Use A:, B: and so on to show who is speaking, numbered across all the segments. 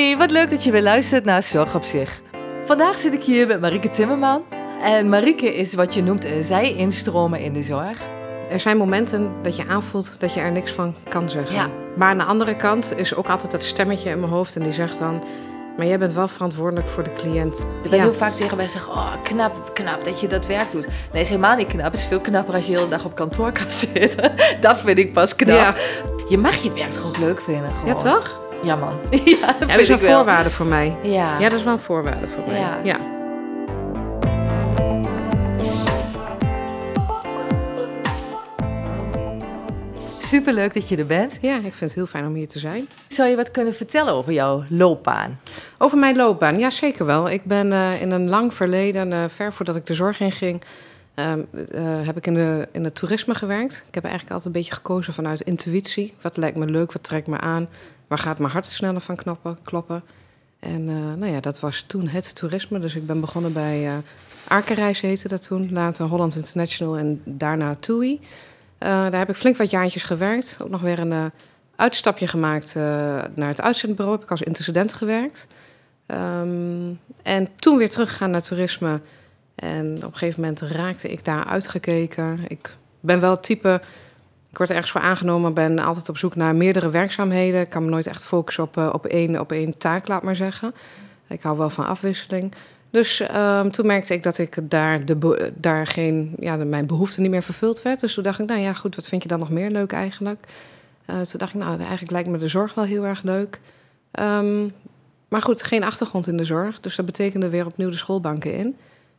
A: Hey, wat leuk dat je weer luistert naar Zorg op zich. Vandaag zit ik hier met Marieke Timmerman. En Marieke is wat je noemt een zij-instromen in de zorg.
B: Er zijn momenten dat je aanvoelt dat je er niks van kan zeggen.
A: Ja.
B: Maar aan de andere kant is ook altijd dat stemmetje in mijn hoofd en die zegt dan... Maar jij bent wel verantwoordelijk voor de cliënt.
A: Je bent heel vaak tegen mij zeggen, oh knap, knap dat je dat werk doet. Nee, is helemaal niet knap. Het is veel knapper als je de hele dag op kantoor kan zitten. Dat vind ik pas knap.
B: Ja.
A: Je mag je werk toch ook leuk vinden?
B: Ja,
A: gewoon.
B: toch?
A: Ja, man. Ja, dat
B: Ja,
A: vind
B: dat is een
A: wel.
B: voorwaarde voor mij.
A: Ja.
B: Ja, dat is wel een voorwaarde voor mij.
A: Ja.
B: ja.
A: Superleuk dat je er bent.
B: Ja, ik vind het heel fijn om hier te zijn.
A: Zou je wat kunnen vertellen over jouw loopbaan?
B: Over mijn loopbaan, ja zeker wel. Ik ben eh, in een lang verleden, eh, ver voordat ik de zorg inging, ehm, eh, heb ik in, de, in het toerisme gewerkt. Ik heb eigenlijk altijd een beetje gekozen vanuit intuïtie. Wat lijkt me leuk, wat trekt me aan? Waar gaat mijn hart sneller van knoppen, kloppen? En eh, nou ja, dat was toen het toerisme. Dus ik ben begonnen bij eh Arkenreis heette dat toen. Later Holland International en daarna TUI. Eh, daar heb ik flink wat jaartjes gewerkt. Ook nog weer een uitstapje gemaakt naar het uitzendbureau. Heb ik als intercedent gewerkt. Ehm, en toen weer teruggegaan naar toerisme. En op een gegeven moment raakte ik daar uitgekeken. Ik ben wel het type... Ik word ergens voor aangenomen, ben altijd op zoek naar meerdere werkzaamheden. Ik kan me nooit echt focussen op, eh, op, één, op één taak, laat maar zeggen. Ik hou wel van afwisseling. Dus ehm, toen merkte ik dat ik daar, de, daar geen, ja, mijn behoefte niet meer vervuld werd. Dus toen dacht ik, nou ja, goed, wat vind je dan nog meer leuk eigenlijk? Eh, toen dacht ik, nou, eigenlijk lijkt me de zorg wel heel erg leuk. Ehm, maar goed, geen achtergrond in de zorg. Dus dat betekende weer opnieuw de schoolbanken in.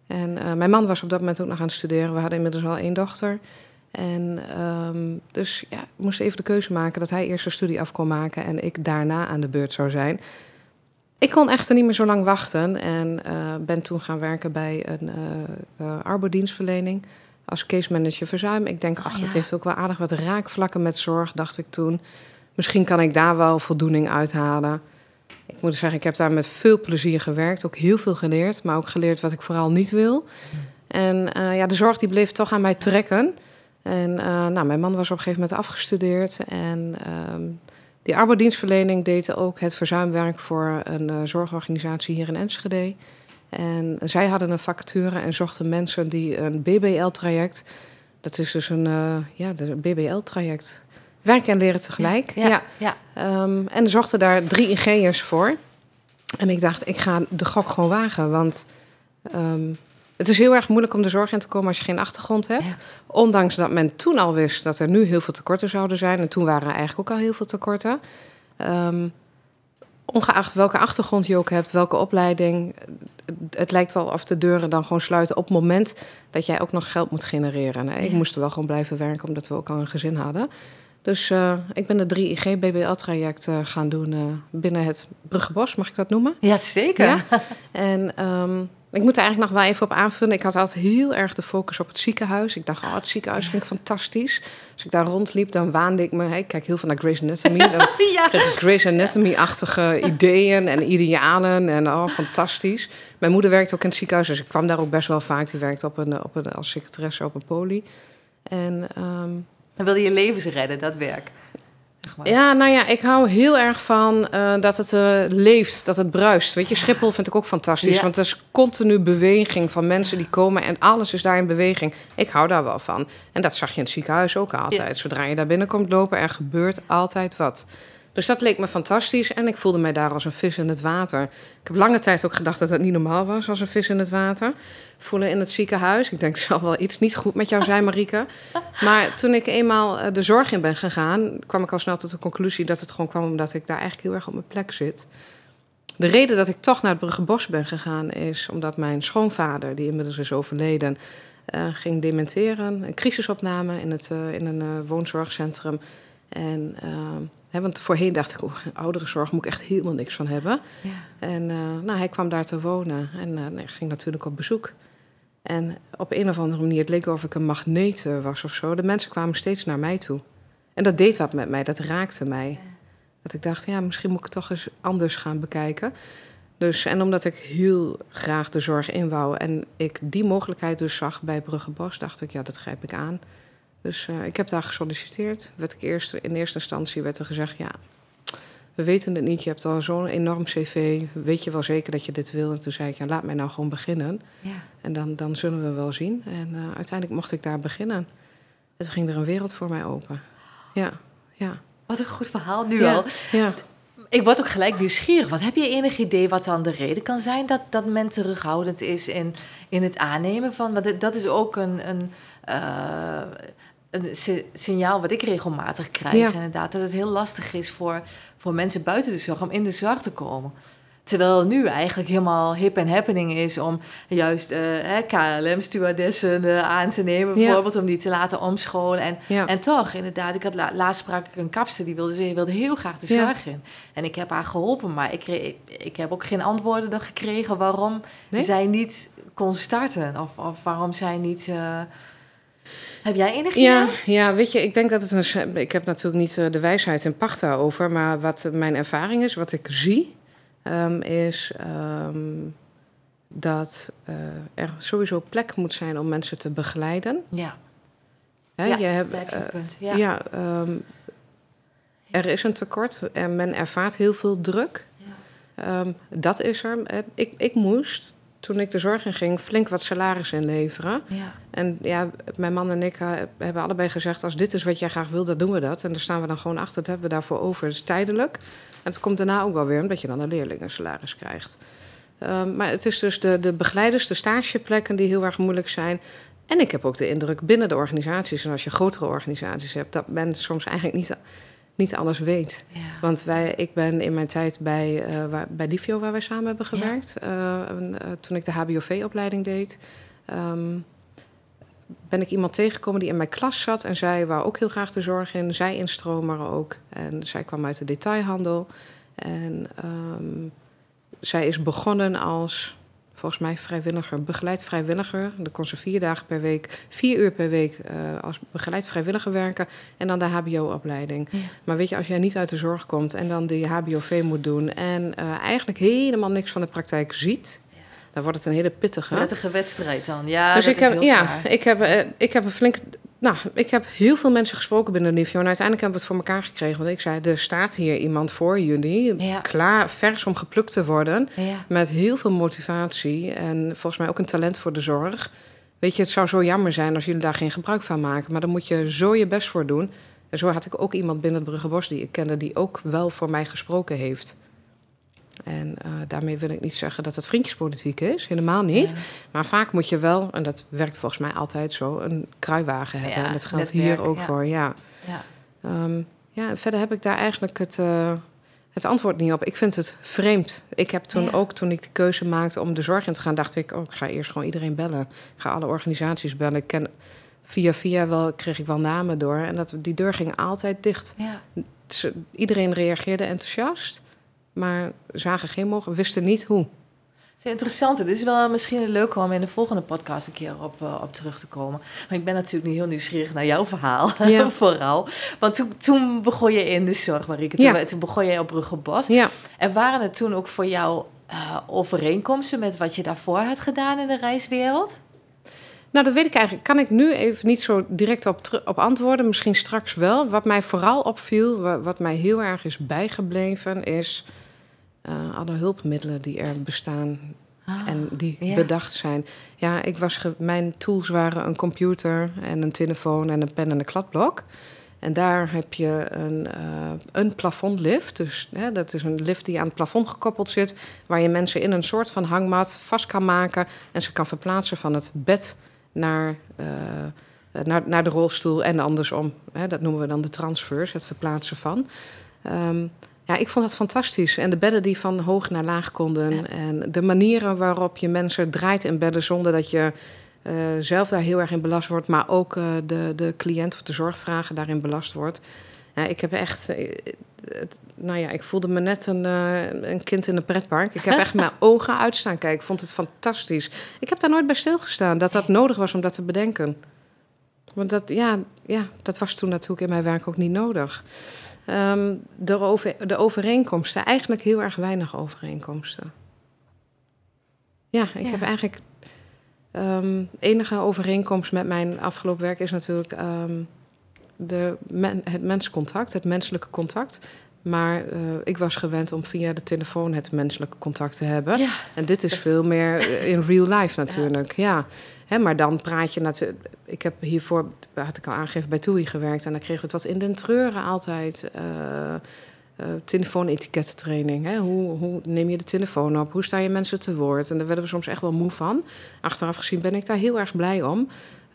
B: En eh, mijn man was op dat moment ook nog aan het studeren. We hadden inmiddels al één dochter. En ehm, dus ja, ik moest even de keuze maken dat hij eerst de studie af kon maken en ik daarna aan de beurt zou zijn. Ik kon echter niet meer zo lang wachten en eh, ben toen gaan werken bij een eh, arbodienstverlening als case manager verzuim. Ik denk, ach,
A: ja.
B: dat heeft ook wel aardig wat raakvlakken met zorg, dacht ik toen. Misschien kan ik daar wel voldoening uithalen. Ik moet zeggen, ik heb daar met veel plezier gewerkt, ook heel veel geleerd, maar ook geleerd wat ik vooral niet wil. En eh, ja, de zorg die bleef toch aan mij trekken. En eh, nou, mijn man was op een gegeven moment afgestudeerd. En ehm, die arbeidsdienstverlening deed ook het verzuimwerk voor een eh, zorgorganisatie hier in Enschede. En zij hadden een vacature en zochten mensen die een BBL-traject... Dat is dus een eh, ja, de BBL-traject. Werken en leren tegelijk.
A: Ja. ja.
B: Ehm, en zochten daar drie ingenieurs voor. En ik dacht, ik ga de gok gewoon wagen. Want ehm, het is heel erg moeilijk om de zorg in te komen als je geen achtergrond hebt.
A: Ja.
B: Ondanks dat men toen al wist dat er nu heel veel tekorten zouden zijn. En toen waren er eigenlijk ook al heel veel tekorten. Ehm, ongeacht welke achtergrond je ook hebt, welke opleiding. Het lijkt wel of de deuren dan gewoon sluiten op het moment dat jij ook nog geld moet genereren. Nee, Ik
A: Ja.
B: moest er wel gewoon blijven werken, omdat we ook al een gezin hadden. Dus eh, ik ben de 3IG BBL-traject eh, gaan doen eh, binnen het Bruggebos, mag ik dat noemen?
A: Ja, zeker.
B: Ja. En ehm, ik moet er eigenlijk nog wel even op aanvullen. Ik had altijd heel erg de focus op het ziekenhuis. Ik dacht, oh, het ziekenhuis vind ik fantastisch. Als ik daar rondliep, dan waande ik me... Ik kijk heel veel naar Grey's Anatomy. Dan
A: Ja.
B: Grey's Anatomy-achtige ideeën en idealen. En oh, fantastisch. Mijn moeder werkte ook in het ziekenhuis, dus ik kwam daar ook best wel vaak. Die werkte op een, op een, als secretaresse op een poli. En ehm,
A: Dan wilde je levens redden, dat werk.
B: Ja, nou ja, ik hou heel erg van eh, dat het eh, leeft, dat het bruist. Weet je, Schiphol vind ik ook fantastisch.
A: Ja.
B: Want er is continu beweging van mensen die komen en alles is daar in beweging. Ik hou daar wel van. En dat zag je in het ziekenhuis ook altijd. Zodra je daar binnenkomt lopen, er gebeurt altijd wat. Dus dat leek me fantastisch en ik voelde mij daar als een vis in het water. Ik heb lange tijd ook gedacht dat dat niet normaal was als een vis in het water. Voelen in het ziekenhuis. Ik denk, zal wel iets niet goed met jou zijn, Marieke. Maar toen ik eenmaal eh, de zorg in ben gegaan, kwam ik al snel tot de conclusie dat het gewoon kwam omdat ik daar eigenlijk heel erg op mijn plek zit. De reden dat ik toch naar het Bruggebos ben gegaan is omdat mijn schoonvader, die inmiddels is overleden, eh, ging dementeren. Een crisisopname in, het, eh, in een woonzorgcentrum. En, want voorheen dacht ik, oh, ouderenzorg moet ik echt helemaal niks van hebben.
A: Ja.
B: En eh, nou, hij kwam daar te wonen en eh, ging natuurlijk op bezoek. En op een of andere manier, het leek of ik een magneet eh, was of zo. De mensen kwamen steeds naar mij toe. En dat deed wat met mij, dat raakte mij. Dat ik dacht, ja, misschien moet ik het toch eens anders gaan bekijken. Dus, en omdat ik heel graag de zorg in wou en ik die mogelijkheid dus zag bij Bruggebos, dacht ik, ja, dat grijp ik aan. Dus eh, ik heb daar gesolliciteerd. Werd ik eerst, in eerste instantie werd er gezegd, ja, we we weten het niet, je hebt al zo'n enorm cv, weet je wel zeker dat je dit wil? En toen zei ik, ja, laat mij nou gewoon beginnen.
A: Ja.
B: En dan, dan zullen we wel zien. En uh, uiteindelijk mocht ik daar beginnen. En toen ging er een wereld voor mij open. Ja, ja.
A: Wat een goed verhaal nu
B: ja,
A: al.
B: Ja.
A: Ik word ook gelijk nieuwsgierig. Wat heb je enig idee wat dan de reden kan zijn dat, dat men terughoudend is in, in het aannemen van... Want dat is ook een, een, uh, een signaal wat ik regelmatig krijg. Ja. Inderdaad, dat het heel lastig is voor, voor mensen buiten de zorg om in de zorg te komen. Terwijl nu eigenlijk helemaal hip en happening is om juist uh, KLM-stewardessen uh, aan te nemen, bijvoorbeeld, om die te laten omscholen. En,
B: ja.
A: en toch, inderdaad, ik had la laatst sprak ik een kapster die wilde, die wilde heel graag de zorg in. En ik heb haar geholpen, maar ik, ik, ik, heb ook geen antwoorden nog gekregen waarom
B: nee?
A: zij niet kon starten. Of, of waarom zij niet. Uh, heb jij enig idee?
B: Ja, ja, weet je, ik denk dat het een. Ik heb natuurlijk niet de wijsheid in pacht daarover, maar wat mijn ervaring is, wat ik zie um, is um, dat uh, er sowieso plek moet zijn om mensen te begeleiden.
A: Ja.
B: Hè,
A: ja,
B: je hebt,
A: uh, punt. Ja,
B: ja um, er is een tekort en men ervaart heel veel druk.
A: Ja.
B: dat is er. Ik, ik moest, toen ik de zorg in ging, flink wat salaris inleveren.
A: Ja.
B: En ja, mijn man en ik hebben allebei gezegd... als dit is wat jij graag wil, dan doen we dat. En daar staan we dan gewoon achter. Dat hebben we daarvoor over. Het is tijdelijk. En het komt daarna ook wel weer omdat je dan een leerlingensalaris krijgt. Um, maar het is dus de, de begeleiders, de stageplekken die heel erg moeilijk zijn. En ik heb ook de indruk binnen de organisaties, en als je grotere organisaties hebt, dat men soms eigenlijk niet, niet alles weet.
A: Ja.
B: Want wij, ik ben in mijn tijd bij, uh, waar, bij Livio, waar wij samen hebben gewerkt, ja. uh, uh, toen ik de HBOV-opleiding deed. Um, ben ik iemand tegengekomen die in mijn klas zat en zij wou ook heel graag de zorg in. Zij instromeren ook. En zij kwam uit de detailhandel. En um, zij is begonnen als, volgens mij, vrijwilliger, begeleid vrijwilliger. Dan kon ze vier dagen per week, vier uur per week uh, als begeleid vrijwilliger werken. En dan de HBO-opleiding.
A: Ja.
B: Maar weet je, als jij niet uit de zorg komt en dan die HBOV moet doen. en uh, eigenlijk helemaal niks van de praktijk ziet dan wordt het een hele pittige.
A: Pittige wedstrijd dan. Ja,
B: dus ik heb, ja,
A: zwaar.
B: ik heb, ik heb een flink. Nou, ik heb heel veel mensen gesproken binnen Nivio. En uiteindelijk hebben we het voor elkaar gekregen. Want ik zei: er staat hier iemand voor jullie.
A: Ja.
B: Klaar, vers om geplukt te worden.
A: Ja.
B: Met heel veel motivatie. En volgens mij ook een talent voor de zorg. Weet je, het zou zo jammer zijn als jullie daar geen gebruik van maken. Maar dan moet je zo je best voor doen. En zo had ik ook iemand binnen het Bruggebos die ik kende. die ook wel voor mij gesproken heeft. En uh, daarmee wil ik niet zeggen dat het vriendjespolitiek is, helemaal niet.
A: Ja.
B: Maar vaak moet je wel, en dat werkt volgens mij altijd zo, een kruiwagen hebben.
A: Ja,
B: en dat geldt
A: netwerk,
B: hier ook
A: ja.
B: voor, ja.
A: Ja.
B: Um, ja, verder heb ik daar eigenlijk het, uh, het antwoord niet op. Ik vind het vreemd. Ik heb toen ook, toen ik de keuze maakte om de zorg in te gaan, dacht ik, oh, ik ga eerst gewoon iedereen bellen. Ik ga alle organisaties bellen. Ik ken, via via wel, kreeg ik wel namen door. En dat, die deur ging altijd dicht. Iedereen reageerde enthousiast, maar zagen geen mogelijk, wisten niet hoe.
A: Het is interessant. Het is wel misschien leuk om in de volgende podcast een keer op, uh, op terug te komen. Maar ik ben natuurlijk nu heel nieuwsgierig naar jouw verhaal.
B: Ja.
A: Vooral. Want toen, toen begon je in de zorg, Marieke. Toen,
B: Ja.
A: toen begon je op Bruggebos.
B: Ja.
A: En waren er toen ook voor jou uh, overeenkomsten met wat je daarvoor had gedaan in de reiswereld?
B: Nou, dat weet ik eigenlijk. Kan ik nu even niet zo direct op, op antwoorden. Misschien straks wel. Wat mij vooral opviel, wa- wat mij heel erg is bijgebleven, is uh, alle hulpmiddelen die er bestaan
A: Ah,
B: en die
A: ja.
B: bedacht zijn. Ja, ik was mijn tools waren een computer en een telefoon en een pen en een kladblok. En daar heb je een, uh, een plafondlift. Dus hè, dat is een lift die aan het plafond gekoppeld zit. Waar je mensen in een soort van hangmat vast kan maken. En ze kan verplaatsen van het bed naar, uh, naar, naar de rolstoel en andersom. Hè, dat noemen we dan de transfers, het verplaatsen van. Um, ja, ik vond dat fantastisch. En de bedden die van hoog naar laag konden.
A: Ja.
B: En de manieren waarop je mensen draait in bedden zonder dat je uh, zelf daar heel erg in belast wordt. Maar ook uh, de, de cliënt of de zorgvragen daarin belast wordt. Ja, ik heb echt. Het, nou ja, ik voelde me net een, uh, een kind in een pretpark. Ik heb echt mijn ogen uitstaan kijken. Ik vond het fantastisch. Ik heb daar nooit bij stilgestaan dat dat nodig was om dat te bedenken. Want dat, ja, ja, dat was toen natuurlijk in mijn werk ook niet nodig. Um, de, over, de overeenkomsten, eigenlijk heel erg weinig overeenkomsten. Ja, ik
A: Ja.
B: heb eigenlijk. Um, enige overeenkomst met mijn afgelopen werk is natuurlijk um, de men, het menscontact, het menselijke contact. Maar uh, ik was gewend om via de telefoon het menselijke contact te hebben.
A: Ja,
B: en dit is veel meer eh, in real life natuurlijk. Ja. Hè, maar dan praat je natuurlijk. Ik heb hiervoor, had ik al aangegeven, bij TUI gewerkt. En dan kregen we het wat in den treuren altijd. eh uh. Hè? Hoe, hoe neem je de telefoon op? Hoe sta je mensen te woord? En daar werden we soms echt wel moe van. Achteraf gezien ben ik daar heel erg blij om.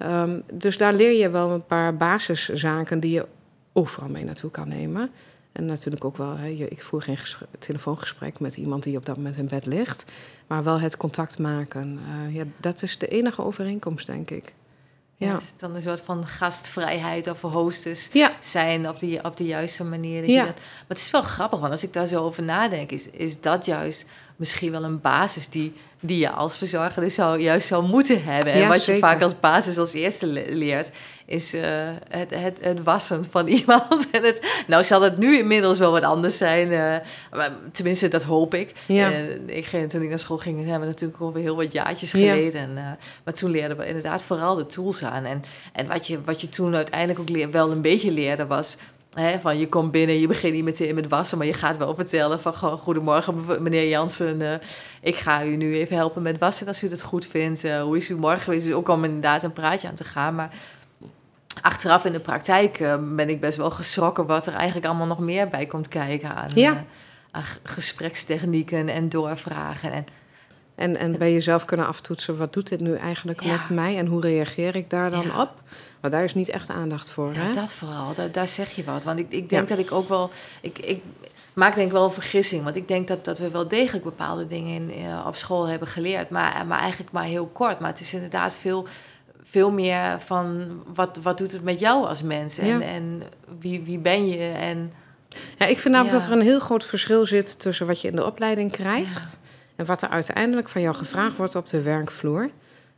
B: Um, dus daar leer je wel een paar basiszaken die je overal mee naartoe kan nemen. En natuurlijk ook wel, hè, ik voer geen telefoongesprek met iemand die op dat moment in bed ligt. Maar wel het contact maken. Uh, ja, dat is de enige overeenkomst, denk ik.
A: Ja. ja. dan een soort van gastvrijheid of hostess
B: ja.
A: zijn op de, op de juiste manier. Dat
B: ja.
A: dat, maar het is wel grappig, want als ik daar zo over nadenk, is, is dat juist misschien wel een basis die, die je als verzorger dus zou, juist zou moeten hebben. En wat
B: zeker.
A: je vaak als basis als eerste le- leert, is uh, het, het, het wassen van iemand. En het, nou zal het nu inmiddels wel wat anders zijn, uh, maar tenminste dat hoop ik.
B: Ja.
A: Uh, ik ging, toen ik naar school ging, hebben we natuurlijk alweer heel wat jaartjes geleden. En, maar toen leerden we inderdaad vooral de tools aan. En, en wat, je, wat je toen uiteindelijk ook leer, wel een beetje leerde was... Van je komt binnen, je begint niet meteen met wassen, maar je gaat wel vertellen van gewoon goedemorgen meneer Jansen, uh, ik ga u nu even helpen met wassen als u dat goed vindt. Uh, hoe is u morgen geweest? Dus ook om inderdaad een praatje aan te gaan, maar achteraf in de praktijk uh, ben ik best wel geschrokken wat er eigenlijk allemaal nog meer bij komt kijken aan,
B: ja.
A: aan gesprekstechnieken en doorvragen en
B: en, en bij jezelf kunnen aftoetsen, wat doet dit nu eigenlijk
A: Ja.
B: met mij en hoe reageer ik daar dan
A: Ja.
B: op? Maar daar is niet echt aandacht voor.
A: Ja,
B: hè?
A: dat vooral. Daar, daar zeg je wat. Want ik, ik denk dat ik ook wel... Ik, ik maak denk ik wel een vergissing. Want ik denk dat, dat we wel degelijk bepaalde dingen in, eh, op school hebben geleerd. Maar, maar eigenlijk maar heel kort. Maar het is inderdaad veel, veel meer van... Wat, wat doet het met jou als mens? En,
B: Ja.
A: en wie, wie ben je? En
B: Ja, ik vind namelijk
A: Ja.
B: dat er een heel groot verschil zit tussen wat je in de opleiding krijgt en wat er uiteindelijk van jou gevraagd wordt op de werkvloer.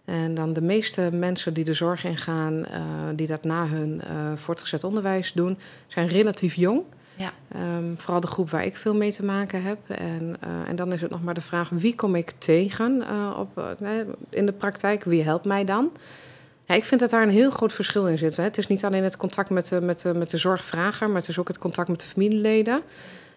B: En dan de meeste mensen die de zorg ingaan, eh, die dat na hun eh, voortgezet onderwijs doen, zijn relatief jong.
A: Ja.
B: Ehm, vooral de groep waar ik veel mee te maken heb. En, eh, en dan is het nog maar de vraag: wie kom ik tegen op, in de praktijk? Wie helpt mij dan? Ja, ik vind dat daar een heel groot verschil in zit. Hè. Het is niet alleen het contact met de, met, de, met de zorgvrager, maar het is ook het contact met de familieleden.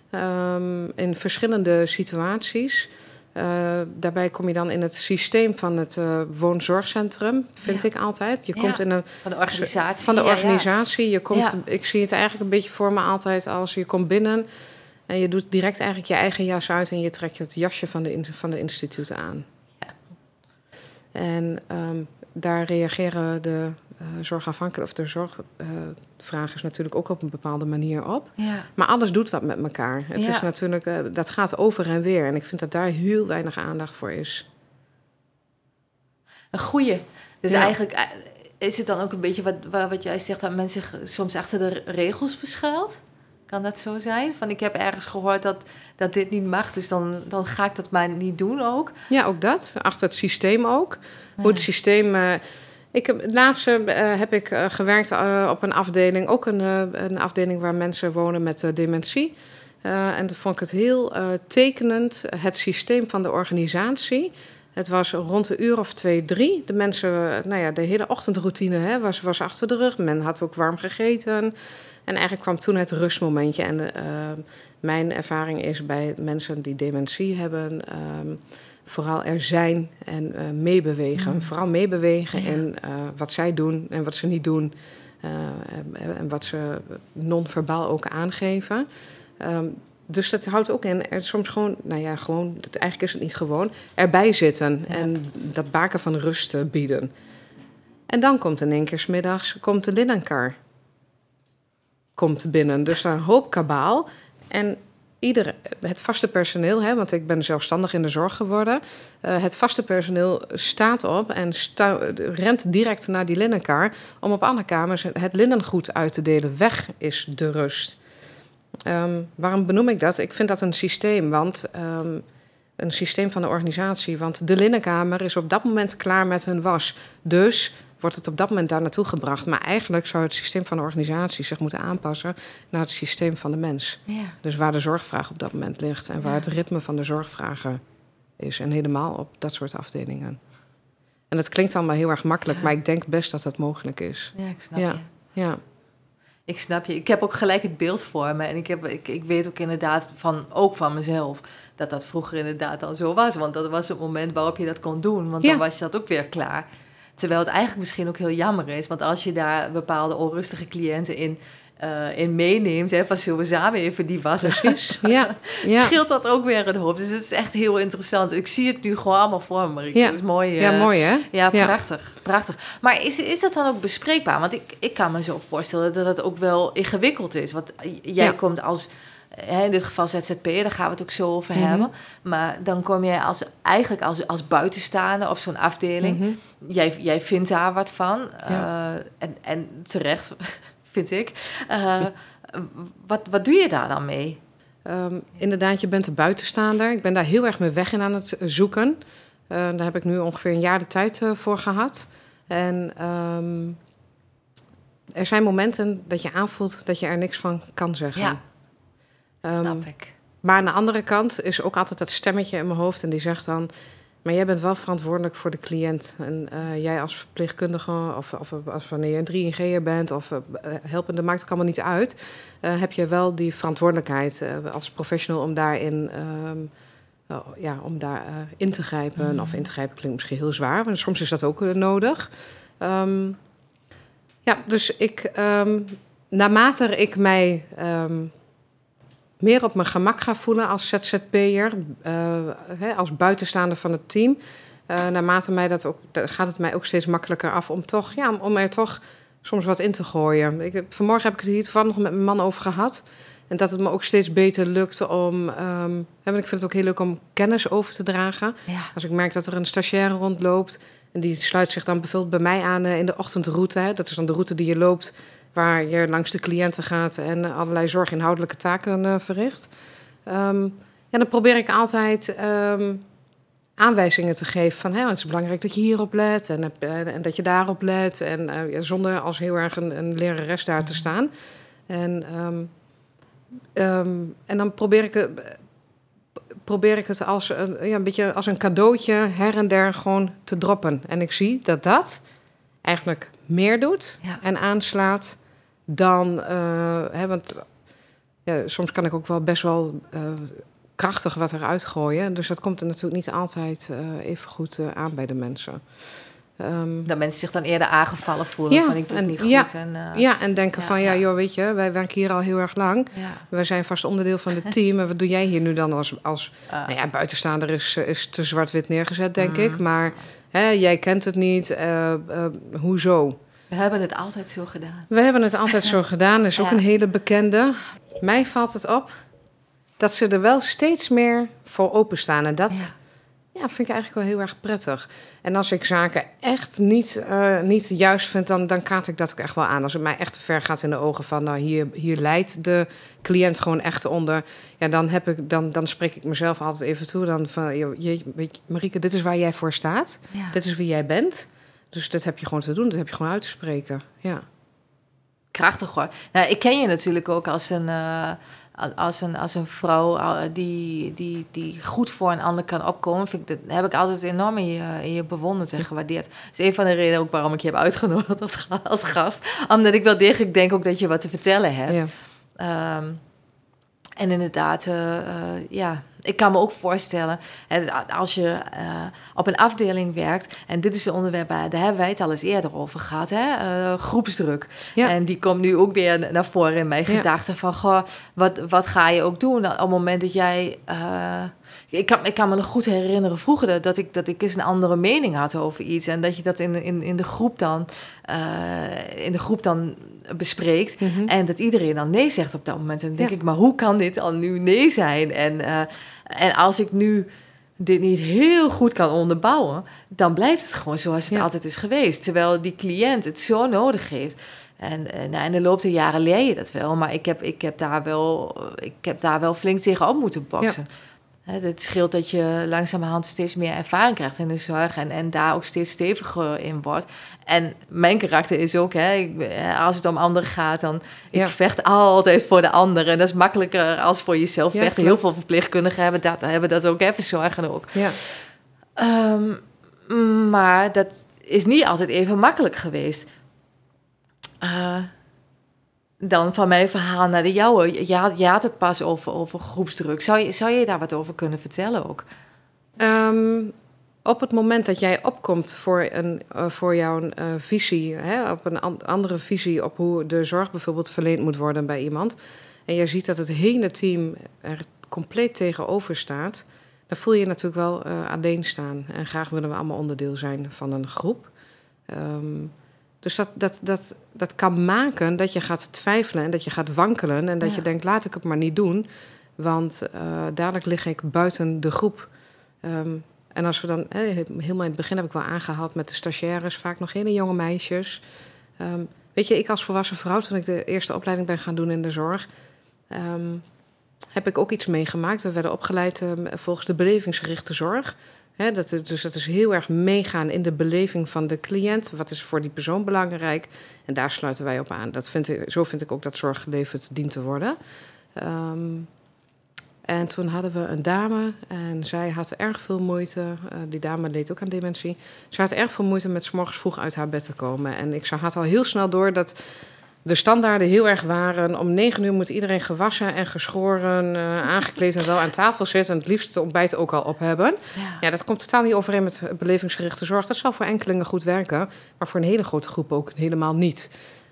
B: Ehm, in verschillende situaties. Uh, daarbij kom je dan in het systeem van het uh, woonzorgcentrum, vind
A: Ja.
B: ik altijd. Je
A: Ja.
B: komt in een
A: van de organisatie.
B: van de organisatie. Je komt. Ik zie het eigenlijk een beetje voor me altijd als je komt binnen en je doet direct eigenlijk je eigen jas uit en je trekt het jasje van de, van de instituten aan.
A: Ja.
B: En ehm, daar reageren de uh, of de zorgvragers natuurlijk ook op een bepaalde manier op.
A: Ja.
B: Maar alles doet wat met elkaar. Het
A: Ja.
B: is natuurlijk, eh, dat gaat over en weer. En ik vind dat daar heel weinig aandacht voor is.
A: Een goeie. Dus
B: Ja.
A: eigenlijk eh, is het dan ook een beetje wat, wa- wat jij zegt, dat men zich soms achter de regels verschuilt? Kan dat zo zijn? Van ik heb ergens gehoord dat, dat dit niet mag, dus dan, dan ga ik dat maar niet doen ook.
B: Ja, ook dat. Achter het systeem ook. Hoe het systeem. eh, ik heb, laatst eh, heb ik eh, gewerkt op een afdeling, ook een, een afdeling waar mensen wonen met dementie. En toen vond ik het heel tekenend, het systeem van de organisatie. Het was rond een uur of twee, drie. De mensen, nou ja, de hele ochtendroutine hè, was, was achter de rug. Men had ook warm gegeten. En eigenlijk kwam toen het rustmomentje. En eh, mijn ervaring is bij mensen die dementie hebben, ehm, vooral er zijn en eh, meebewegen.
A: Mm.
B: Vooral meebewegen
A: Ja.
B: in eh, wat zij doen en wat ze niet doen. eh, en, en wat ze non-verbaal ook aangeven. Ehm, dus dat houdt ook in, er soms gewoon, nou ja, gewoon, dat, eigenlijk is het niet gewoon, erbij zitten
A: Ja.
B: en dat baken van rust bieden. En dan komt in één keer 's middags komt de linnenkar komt binnen. Dus een hoop kabaal. En ieder, het vaste personeel, hè, want ik ben zelfstandig in de zorg geworden. eh, het vaste personeel staat op en rent direct naar die linnenkar... om op alle kamers het linnengoed uit te delen. Weg is de rust. Ehm, waarom benoem ik dat? Ik vind dat een systeem, want... ehm, een systeem van de organisatie. Want de linnenkamer is op dat moment klaar met hun was. Dus wordt het op dat moment daar naartoe gebracht. Maar eigenlijk zou het systeem van de organisatie zich moeten aanpassen naar het systeem van de mens.
A: Ja.
B: Dus waar de zorgvraag op dat moment ligt en waar
A: Ja.
B: het ritme van de zorgvragen is. En helemaal op dat soort afdelingen. En dat klinkt allemaal heel erg makkelijk,
A: Ja.
B: maar ik denk best dat dat mogelijk is.
A: ja, ik snap je.
B: Ja,
A: Ik snap je. Ik heb ook gelijk het beeld voor me. En ik, heb, ik, ik weet ook inderdaad van, ook van mezelf dat dat vroeger inderdaad al zo was. Want dat was het moment waarop je dat kon doen. Want dan was je dat ook weer klaar. Terwijl het eigenlijk misschien ook heel jammer is. Want als je daar bepaalde onrustige cliënten in uh, in meeneemt. Hè, van zullen we samen even die wassen?
B: Precies, ja.
A: ja. Scheelt dat ook weer een hoop. Dus het is echt heel interessant. Ik zie het nu gewoon allemaal voor me. Ja. Dat is mooi.
B: ja,
A: eh,
B: mooi hè?
A: Ja, prachtig. prachtig. Maar is, is dat dan ook bespreekbaar? Want ik, ik kan me zo voorstellen dat het ook wel ingewikkeld is. Want jij komt als... in dit geval ZZP, daar gaan we het ook zo over mhm. hebben. Maar dan kom jij als, eigenlijk als, als buitenstaander op zo'n afdeling. Mhm. Jij, jij vindt daar wat van. Uh, en, en terecht vind ik. Uh, wat, wat doe je daar dan mee?
B: Um, inderdaad, je bent een buitenstaander. Ik ben daar heel erg mijn weg in aan het zoeken. Uh, daar heb ik nu ongeveer een jaar de tijd voor gehad. En um, er zijn momenten dat je aanvoelt dat je er niks van kan zeggen.
A: Ja, um, snap ik.
B: Maar aan de andere kant is ook altijd dat stemmetje in mijn hoofd en die zegt dan... Maar jij bent wel verantwoordelijk voor de cliënt. En uh, jij als verpleegkundige, of, of als wanneer je een 3G'er bent, of uh, helpende, maakt het allemaal niet uit. Uh, heb je wel die verantwoordelijkheid als professional om daarin. Um, oh, ja, om daar in te grijpen. Mm. Of in te grijpen klinkt misschien heel zwaar, maar soms is dat ook nodig. Um, ja, dus ik, um, naarmate ik mij meer op mijn gemak ga voelen als ZZP'er, uh, als buitenstaander van het team. Uh, naarmate mij dat ook, gaat het mij ook steeds makkelijker af om, toch, ja, om er toch soms wat in te gooien. Ik, vanmorgen heb ik het hier toevallig nog met mijn man over gehad. En dat het me ook steeds beter lukt om. Um, ik vind het ook heel leuk om kennis over te dragen.
A: Ja.
B: Als ik merk dat er een stagiaire rondloopt. En die sluit zich dan bijvoorbeeld bij mij aan uh, in de ochtendroute. Hè. Dat is dan de route die je loopt waar je langs de cliënten gaat en allerlei zorginhoudelijke taken uh, verricht. Um, ja, dan probeer ik altijd um, aanwijzingen te geven van hè, het is belangrijk dat je hierop let en, uh, en dat je daarop let. En uh, ja, zonder als heel erg een, een lerares daar te staan. En, um, en dan probeer ik, probeer ik het als een, ja, een beetje als een cadeautje her en der gewoon te droppen. En ik zie dat dat eigenlijk meer doet
A: ja.
B: en aanslaat dan. Uh, hè, want ja, soms kan ik ook wel best wel uh, krachtig wat eruit gooien. Dus dat komt er natuurlijk niet altijd uh, even goed aan bij de mensen.
A: Um, dat mensen zich dan eerder aangevallen voelen ja, van ik doe het niet goed.
B: Ja,
A: en,
B: ja en denken ja, van ja, joh, weet je, wij werken hier al heel erg lang. Wij zijn vast onderdeel van het team. en wat doe jij hier nu dan als, als uh. nou ja, buitenstaander is, is te zwart-wit neergezet, denk mm. ik. Maar hè, jij kent het niet. hoezo?
A: We hebben het altijd zo gedaan.
B: We hebben het altijd zo gedaan. Dat is ook ja. een hele bekende. Mij valt het op dat ze er wel steeds meer voor openstaan. En dat ja. ja. vind ik eigenlijk wel heel erg prettig. En als ik zaken echt niet, uh, niet juist vind, dan, dan kaart ik dat ook echt wel aan. Als het mij echt te ver gaat in de ogen van, nou, hier, hier leidt de cliënt gewoon echt onder. Ja, dan, heb ik, dan, dan spreek ik mezelf altijd even toe. Dan van, je, Marieke, dit is waar jij voor staat.
A: Ja.
B: Dit is wie jij bent. Dus dat heb je gewoon te doen, dat heb je gewoon uit te spreken. Ja.
A: Krachtig hoor. Nou, ik ken je natuurlijk ook als een, uh, als een, als een vrouw uh, die, die, die goed voor een ander kan opkomen. Vind ik, dat heb ik altijd enorm in je, in je bewonderd en gewaardeerd. Dat is een van de redenen ook waarom ik je heb uitgenodigd als, als gast. Omdat ik wel degelijk denk ook dat je wat te vertellen hebt. Ja. Um, en inderdaad, uh, uh, ja, ik kan me ook voorstellen, als je uh, op een afdeling werkt, en dit is een onderwerp, daar hebben wij het al eens eerder over gehad, hè, uh, groepsdruk.
B: Ja.
A: En die komt nu ook weer naar voren in mijn ja. gedachten van, goh, wat, wat ga je ook doen op het moment dat jij... Uh, ik kan, ik kan me nog goed herinneren vroeger dat, ik, dat ik eens een andere mening had over iets. En dat je dat in, in, in, de, groep dan, in de groep dan bespreekt. Mm -hmm. En dat iedereen dan nee zegt op dat moment. En dan denk ja. ik, maar hoe kan dit al nu nee zijn? En, uh, en als ik nu dit niet heel goed kan onderbouwen, dan blijft het gewoon zoals het ja. altijd is geweest. Terwijl die cliënt het zo nodig heeft. En, en nou, in de loop der jaren leer je dat wel. Maar ik heb, ik heb, daar, wel, ik heb daar wel flink tegenop moeten boksen. Ja. Het scheelt dat je langzamerhand steeds meer ervaring krijgt in de zorg en, en daar ook steeds steviger in wordt. En mijn karakter is ook, hè, ik, als het om anderen gaat, dan ja. ik vecht altijd voor de anderen. En dat is makkelijker als voor jezelf ja, vechten. Heel veel verpleegkundigen hebben dat, hebben dat ook, hè, verzorgen ook.
B: Ja.
A: Um, maar dat is niet altijd even makkelijk geweest. Uh, dan van mijn verhaal naar de jouwe. Je had, je had het pas over, over groepsdruk. Zou je, zou je daar wat over kunnen vertellen ook?
B: Ehm, op het moment dat jij opkomt voor, een, uh, voor jouw uh, visie, hè, op een an andere visie op hoe de zorg bijvoorbeeld verleend moet worden bij iemand, en je ziet dat het hele team er compleet tegenover staat, dan voel je je natuurlijk wel uh, alleen staan. En graag willen we allemaal onderdeel zijn van een groep. Um, dus dat, dat, dat, dat kan maken dat je gaat twijfelen en dat je gaat wankelen en dat ja. je denkt, laat ik het maar niet doen, want dadelijk lig ik buiten de groep. Um, en als we dan, helemaal in het begin heb ik wel aangehaald met de stagiaires, vaak nog hele jonge meisjes. Um, weet je, ik als volwassen vrouw, toen ik de eerste opleiding ben gaan doen in de zorg, um, heb ik ook iets meegemaakt. We werden opgeleid volgens de belevingsgerichte zorg. Dat, dus dat is heel erg meegaan in de beleving van de cliënt. Wat is voor die persoon belangrijk? En daar sluiten wij op aan. Dat vind ik, zo vind ik ook dat zorg geleverd dient te worden. Um, en toen hadden we een dame en zij had erg veel moeite. Uh, die dame leed ook aan dementie. Ze had erg veel moeite met s morgens vroeg uit haar bed te komen. En ik had al heel snel door dat de standaarden heel erg waren. Om negen uur moet iedereen gewassen en geschoren, uh, aangekleed en wel aan tafel zitten. En het liefst het ontbijt ook al op hebben. Ja. ja. dat komt totaal niet overeen met belevingsgerichte zorg. Dat zal voor enkelingen goed werken, maar voor een hele grote groep ook helemaal niet.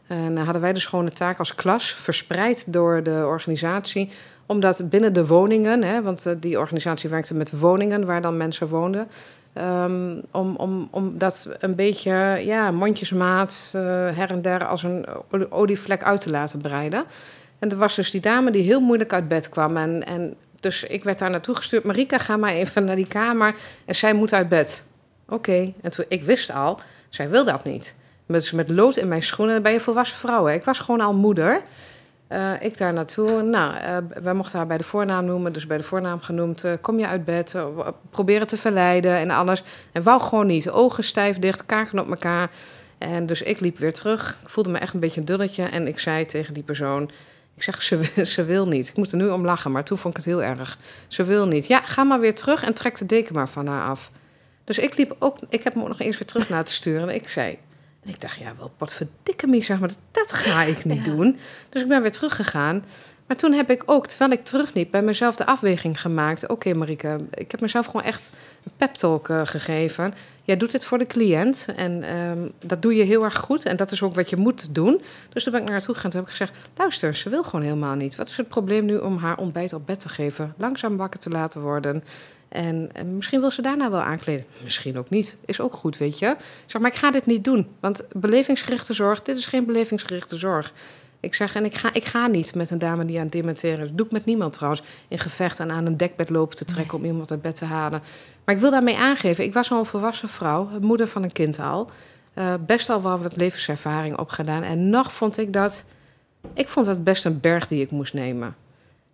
B: En dan hadden wij dus gewoon de taak als klas, verspreid door de organisatie, omdat binnen de woningen, hè, want uh, die organisatie werkte met woningen waar dan mensen woonden. Um, om, om, om dat een beetje ja, mondjesmaat uh, her en der als een olievlek uit te laten breiden. En er was dus die dame die heel moeilijk uit bed kwam. En, en dus ik werd daar naartoe gestuurd. Marika, ga maar even naar die kamer. En zij moet uit bed. Oké. En toen, ik wist al, zij wil dat niet. Dus met lood in mijn schoenen ben je volwassen vrouw. Hè. Ik was gewoon al moeder. Uh, ik daar naartoe. Nou, uh, wij mochten haar bij de voornaam noemen, dus bij de voornaam genoemd. Uh, kom je uit bed, proberen te verleiden en alles. En wou gewoon niet. Ogen stijf dicht, kaken op elkaar. En dus ik liep weer terug. Ik voelde me echt een beetje een dulletje. En ik zei tegen die persoon: Ik zeg, ze, ze wil niet. Ik moet er nu om lachen, maar toen vond ik het heel erg. Ze wil niet. Ja, ga maar weer terug en trek de deken maar van haar af. Dus ik liep ook, ik heb hem ook nog eens weer terug laten sturen. En ik zei: en ik dacht, ja, wel, wat verdikke me, zeg maar, dat ga ik niet ja. doen. Dus ik ben weer teruggegaan. Maar toen heb ik ook, terwijl ik terugliep, bij mezelf de afweging gemaakt. Oké, okay, Marike, ik heb mezelf gewoon echt een pep talk uh, gegeven. Jij doet dit voor de cliënt en um, dat doe je heel erg goed. En dat is ook wat je moet doen. Dus toen ben ik naar haar toe gegaan. Toen heb ik gezegd, luister, ze wil gewoon helemaal niet. Wat is het probleem nu om haar ontbijt op bed te geven? Langzaam wakker te laten worden. En, en, misschien wil ze daarna wel aankleden. Misschien ook niet. Is ook goed, weet je. zeg, maar ik ga dit niet doen. Want belevingsgerichte zorg, dit is geen belevingsgerichte zorg. Ik zeg, en ik ga, ik ga niet met een dame die aan het dementeren is. Dat doe ik met niemand trouwens. In gevecht en aan een dekbed lopen te trekken nee. om iemand uit bed te halen. Maar ik wil daarmee aangeven, ik was al een volwassen vrouw, moeder van een kind al. Uh, best al wel wat levenservaring opgedaan. En nog vond ik dat, ik vond dat best een berg die ik moest nemen.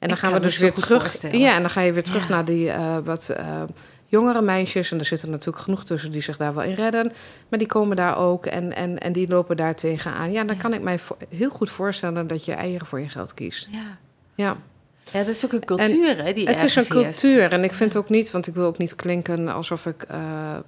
B: En dan
A: ik
B: gaan we dus weer terug. Ja, en dan ga je weer terug ja. naar die uh, wat uh, jongere meisjes. En er zitten natuurlijk genoeg tussen die zich daar wel in redden. Maar die komen daar ook en, en, en die lopen daar tegenaan. Ja, dan ja. kan ik mij heel goed voorstellen dat je eieren voor je geld kiest.
A: Ja.
B: Ja.
A: Ja, dat is ook een cultuur,
B: en
A: hè? Die
B: het is een cultuur. Heeft. En ik vind ook niet, want ik wil ook niet klinken alsof ik uh,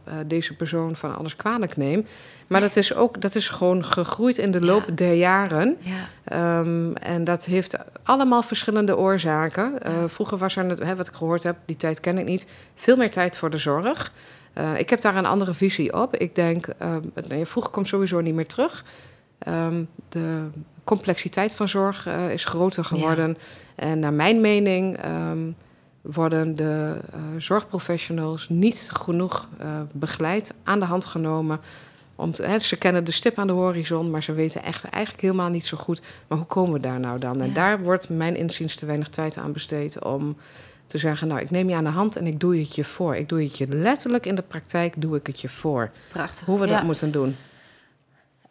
B: uh, deze persoon van alles kwalijk neem. Maar dat is ook, dat is gewoon gegroeid in de loop ja. der jaren.
A: Ja.
B: Um, en dat heeft allemaal verschillende oorzaken. Uh, vroeger was er, hè, wat ik gehoord heb, die tijd ken ik niet, veel meer tijd voor de zorg. Ik heb daar een andere visie op. Ik denk, nee, vroeger komt sowieso niet meer terug. Um, de complexiteit van zorg uh, is groter geworden. Ja. En naar mijn mening um, worden de uh, zorgprofessionals niet genoeg uh, begeleid, aan de hand genomen. Om te, hè, ze kennen de stip aan de horizon, maar ze weten echt eigenlijk helemaal niet zo goed. Maar hoe komen we daar nou dan? En daar wordt mijn inziens te weinig tijd aan besteed om te zeggen, nou, ik neem je aan de hand en ik doe het je voor. Ik doe het je letterlijk in de praktijk, doe ik het je voor.
A: Prachtig.
B: Hoe we
A: ja.
B: dat moeten doen.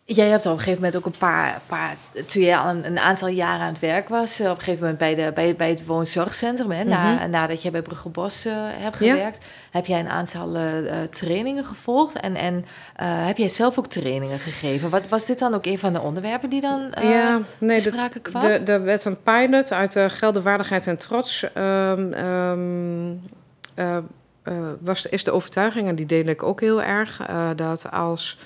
A: Jij hebt op een gegeven moment ook een paar, paar toen je al een, een, aantal jaren aan het werk was, op een gegeven moment bij, de, bij, bij het woonzorgcentrum, hè, mm -hmm. na, nadat je bij Bruggebos uh, hebt gewerkt, ja. heb jij een aantal uh, trainingen gevolgd en, en uh, heb jij zelf ook trainingen gegeven. Wat, was dit dan ook een van de onderwerpen die dan
B: ja, nee,
A: sprake kwam?
B: Er werd een pilot uit de geldenwaardigheid en trots. Um, um, was, is de overtuiging, en die deel ik ook heel erg, dat als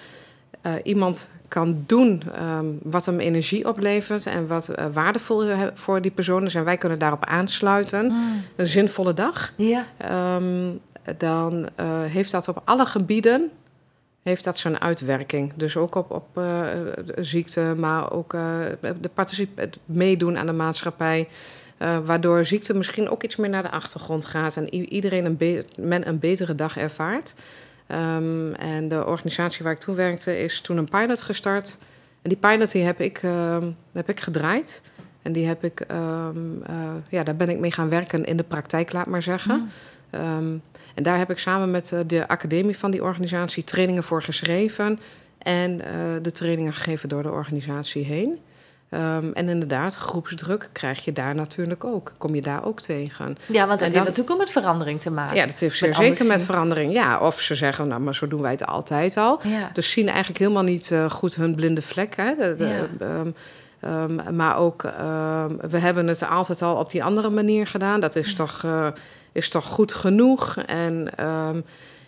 B: eh, iemand kan doen ehm, wat hem energie oplevert en wat eh, waardevol is voor die persoon is en wij kunnen daarop aansluiten,
A: Mm.
B: een zinvolle dag,
A: Ja.
B: ehm, dan eh, heeft dat op alle gebieden heeft dat zijn uitwerking. Dus ook op, op eh, ziekte, maar ook eh, de het meedoen aan de maatschappij. eh, waardoor ziekte misschien ook iets meer naar de achtergrond gaat en iedereen een, men een betere dag ervaart. Ehm, en de organisatie waar ik toen werkte is toen een pilot gestart. En die pilot die heb, ik, ehm, heb ik gedraaid. En die heb ik, ehm, eh, ja, daar ben ik mee gaan werken in de praktijk, laat maar zeggen.
A: Mm.
B: En daar heb ik samen met eh, de academie van die organisatie trainingen voor geschreven. En eh, de trainingen gegeven door de organisatie heen. Ehm, en inderdaad, groepsdruk krijg je daar natuurlijk ook. Kom je daar ook tegen.
A: Ja, want dat
B: En
A: heeft natuurlijk ook met verandering te maken.
B: Ja, dat heeft
A: Met
B: zeker met verandering. Ja, of ze zeggen, nou, maar zo doen wij het altijd al.
A: Ja.
B: Dus zien eigenlijk helemaal niet eh, goed hun blinde vlek. Hè? De- de-
A: Ja.
B: ehm, ehm, maar ook, we hebben het altijd al op die andere manier gedaan. Dat is, toch, eh, is toch goed genoeg. En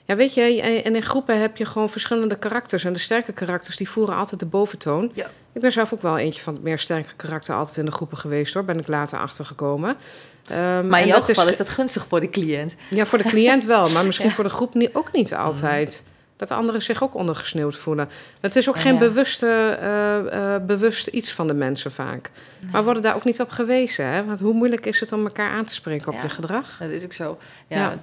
B: ja, weet je, en in groepen heb je gewoon verschillende karakters. En de sterke karakters, die voeren altijd de boventoon.
A: Ja.
B: Ik ben zelf ook wel eentje van het meer sterke karakter altijd in de groepen geweest hoor. Ben ik later achtergekomen. Ehm,
A: Maar in
B: dat
A: geval is dat gunstig voor de cliënt.
B: ja, voor de cliënt wel, maar misschien
A: Ja.
B: voor de groep niet, ook niet altijd. Dat anderen zich ook ondergesneeuwd voelen. Het is ook
A: Ja,
B: geen
A: ja.
B: bewuste, eh, eh, bewust iets van de mensen vaak. Maar worden daar ook niet op gewezen. Hè? Want hoe moeilijk is het om elkaar aan te spreken op je gedrag?
A: Dat is ook zo. Ja.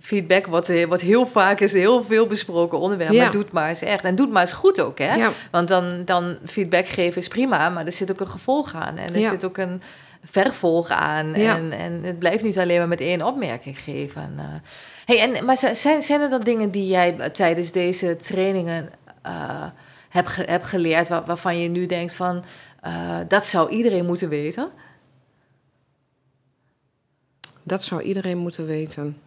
A: Feedback wordt, eh, wordt heel vaak, is heel veel besproken onderwerp.
B: Ja.
A: Maar doet maar eens echt. En doet maar eens goed ook, hè?
B: Ja,
A: Want dan, dan feedback geven is prima, maar er zit ook een gevolg aan. En er
B: Ja.
A: zit ook een vervolg aan. En, en het blijft niet alleen maar met één opmerking geven. eh. hey, en, maar zi- zijn, zijn er dan dingen die jij tijdens deze trainingen eh hebt ge- hebt geleerd... Waar, waarvan je nu denkt van, dat zou iedereen moeten weten?
B: dat zou iedereen moeten weten.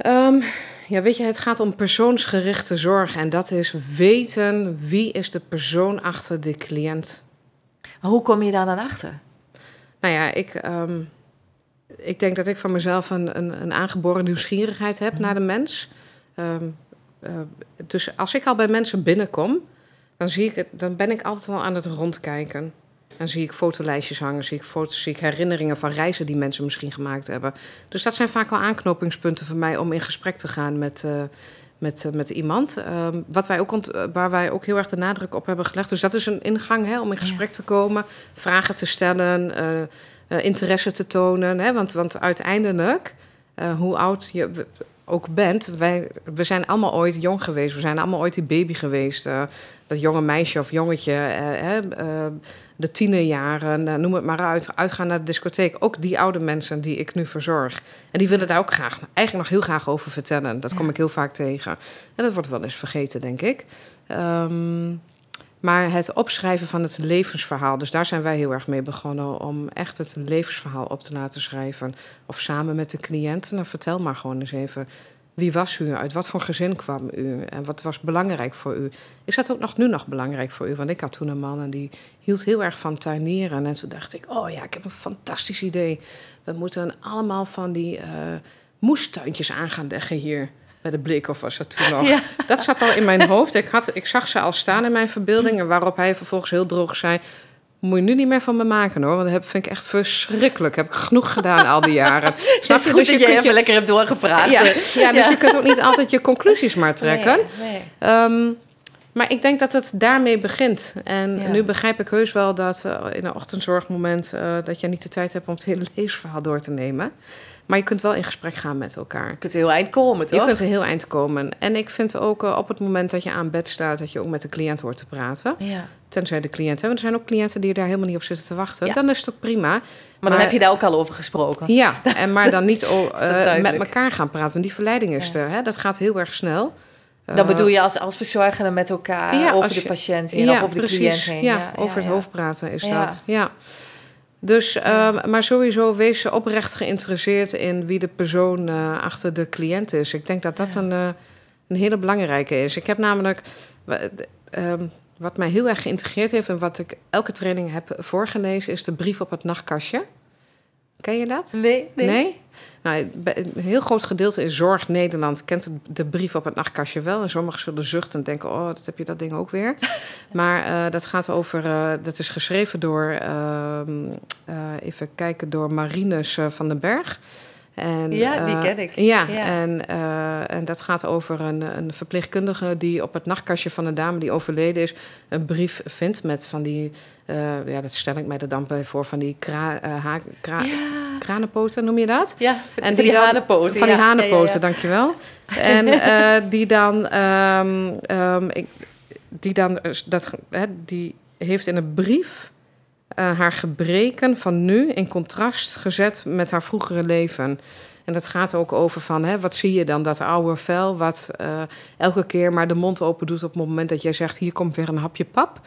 B: Ehm, ja, weet je, het gaat om persoonsgerichte zorg. En dat is weten wie is de persoon achter de cliënt.
A: Maar hoe kom je daar dan achter?
B: Nou ja, ik, ehm, ik denk dat ik van mezelf een, een, een aangeboren nieuwsgierigheid heb naar de mens. Ehm, eh, dus als ik al bij mensen binnenkom, dan, zie ik het, dan ben ik altijd al aan het rondkijken. Dan zie ik fotolijstjes hangen, zie ik, foto's, zie ik herinneringen van reizen die mensen misschien gemaakt hebben. Dus dat zijn vaak wel aanknopingspunten voor mij om in gesprek te gaan met, eh, met, eh, met iemand. Ehm, wat wij ook ont- eh, waar wij ook heel erg de nadruk op hebben gelegd. Dus dat is een ingang hè, om in
A: Ja.
B: gesprek te komen, vragen te stellen, interesse te tonen. Hè? Want, want uiteindelijk, hoe oud je ook bent, wij, we zijn allemaal ooit jong geweest. We zijn allemaal ooit die baby geweest. eh, dat jonge meisje of jongetje, hè, eh, de tienerjaren, noem het maar uit. Uitgaan naar de discotheek. Ook die oude mensen die ik nu verzorg. En die willen daar ook graag, eigenlijk nog heel graag over vertellen. Dat kom
A: Ja.
B: ik heel vaak tegen. En dat wordt wel eens vergeten, denk ik. Ehm, maar het opschrijven van het levensverhaal, dus daar zijn wij heel erg mee begonnen om echt het levensverhaal op te laten schrijven. Of samen met de cliënt. Nou, vertel maar gewoon eens even. Wie was u? Uit wat voor gezin kwam u? En wat was belangrijk voor u? Is dat ook nog nu nog belangrijk voor u? Want ik had toen een man en die hield heel erg van tuinieren. En toen dacht ik, oh ja, ik heb een fantastisch idee. We moeten allemaal van die eh, moestuintjes aan gaan leggen hier. Bij de blik of was dat toen nog?
A: Ja.
B: Dat zat al in mijn hoofd. Ik, had, ik zag ze al staan in mijn verbeelding. En waarop hij vervolgens heel droog zei... Moet je nu niet meer van me maken hoor. Want dat heb- vind ik echt verschrikkelijk. Heb ik genoeg gedaan al die jaren. Snap je? Dus je
A: dat je
B: kunt
A: lekker hebt doorgevraagd.
B: ja, ja, dus
A: Ja.
B: je kunt ook niet altijd je conclusies maar trekken.
A: Nee, nee.
B: Ehm, maar ik denk dat het daarmee begint. En
A: Ja.
B: nu begrijp ik heus wel dat eh, in een ochtendzorgmoment... eh, dat je niet de tijd hebt om het hele levensverhaal door te nemen. Maar je kunt wel in gesprek gaan met elkaar.
A: Je kunt heel eind komen, toch?
B: Je kunt er heel eind komen. En ik vind ook eh, op het moment dat je aan bed staat... dat je ook met de cliënt hoort te praten.
A: Ja.
B: Tenzij de cliënt... Hè, want er zijn ook cliënten die daar helemaal niet op zitten te wachten.
A: Ja.
B: Dan is het ook prima.
A: Maar,
B: Maar-
A: dan heb je daar ook al over gesproken.
B: Ja, en maar dan niet
A: dat
B: eh, met elkaar gaan praten. Want die verleiding is
A: Ja.
B: er. Hè? Dat gaat heel erg snel.
A: Dan
B: Eh,
A: bedoel je als, als verzorgende met elkaar
B: Ja,
A: over de patiënt heen of over de cliënt heen.
B: Ja, over het hoofd praten is
A: Ja.
B: dat. Ja. Dus, ehm, maar sowieso wees oprecht geïnteresseerd in wie de persoon eh, achter de cliënt is. Ik denk dat dat
A: Ja.
B: een, eh, een hele belangrijke is. Ik heb namelijk, d- ehm, wat mij heel erg geïntegreerd heeft en wat ik elke training heb voorgelezen, is de brief op het nachtkastje. Ken je dat?
A: Nee, nee.
B: Nee? Nou, een heel groot gedeelte in Zorg Nederland kent de brief op het nachtkastje wel. En sommigen zullen zuchten en denken, oh, dat heb je dat ding ook weer. maar uh, dat gaat over, uh, dat is geschreven door, uh, even kijken, door Marines van den Berg.
A: En, ja, die ken ik.
B: Ja, En, en dat gaat over een, een verpleegkundige die op het nachtkastje van een dame die overleden is... een brief vindt met van die, ja, dat stel ik mij er dan bij voor, van die kra, ha, kra, kranenpoten, noem je dat?
A: Ja, en die, die hanenpoten.
B: Van die hanenpoten, ja, dankjewel. En uh, die dan, um, um, ik, die dan, dat, hè, die heeft in een brief uh, haar gebreken van nu in contrast gezet met haar vroegere leven. En dat gaat ook over van, hè, wat zie je dan, dat oude vel... wat uh, elke keer maar de mond open doet op het moment dat jij zegt... hier komt weer een hapje pap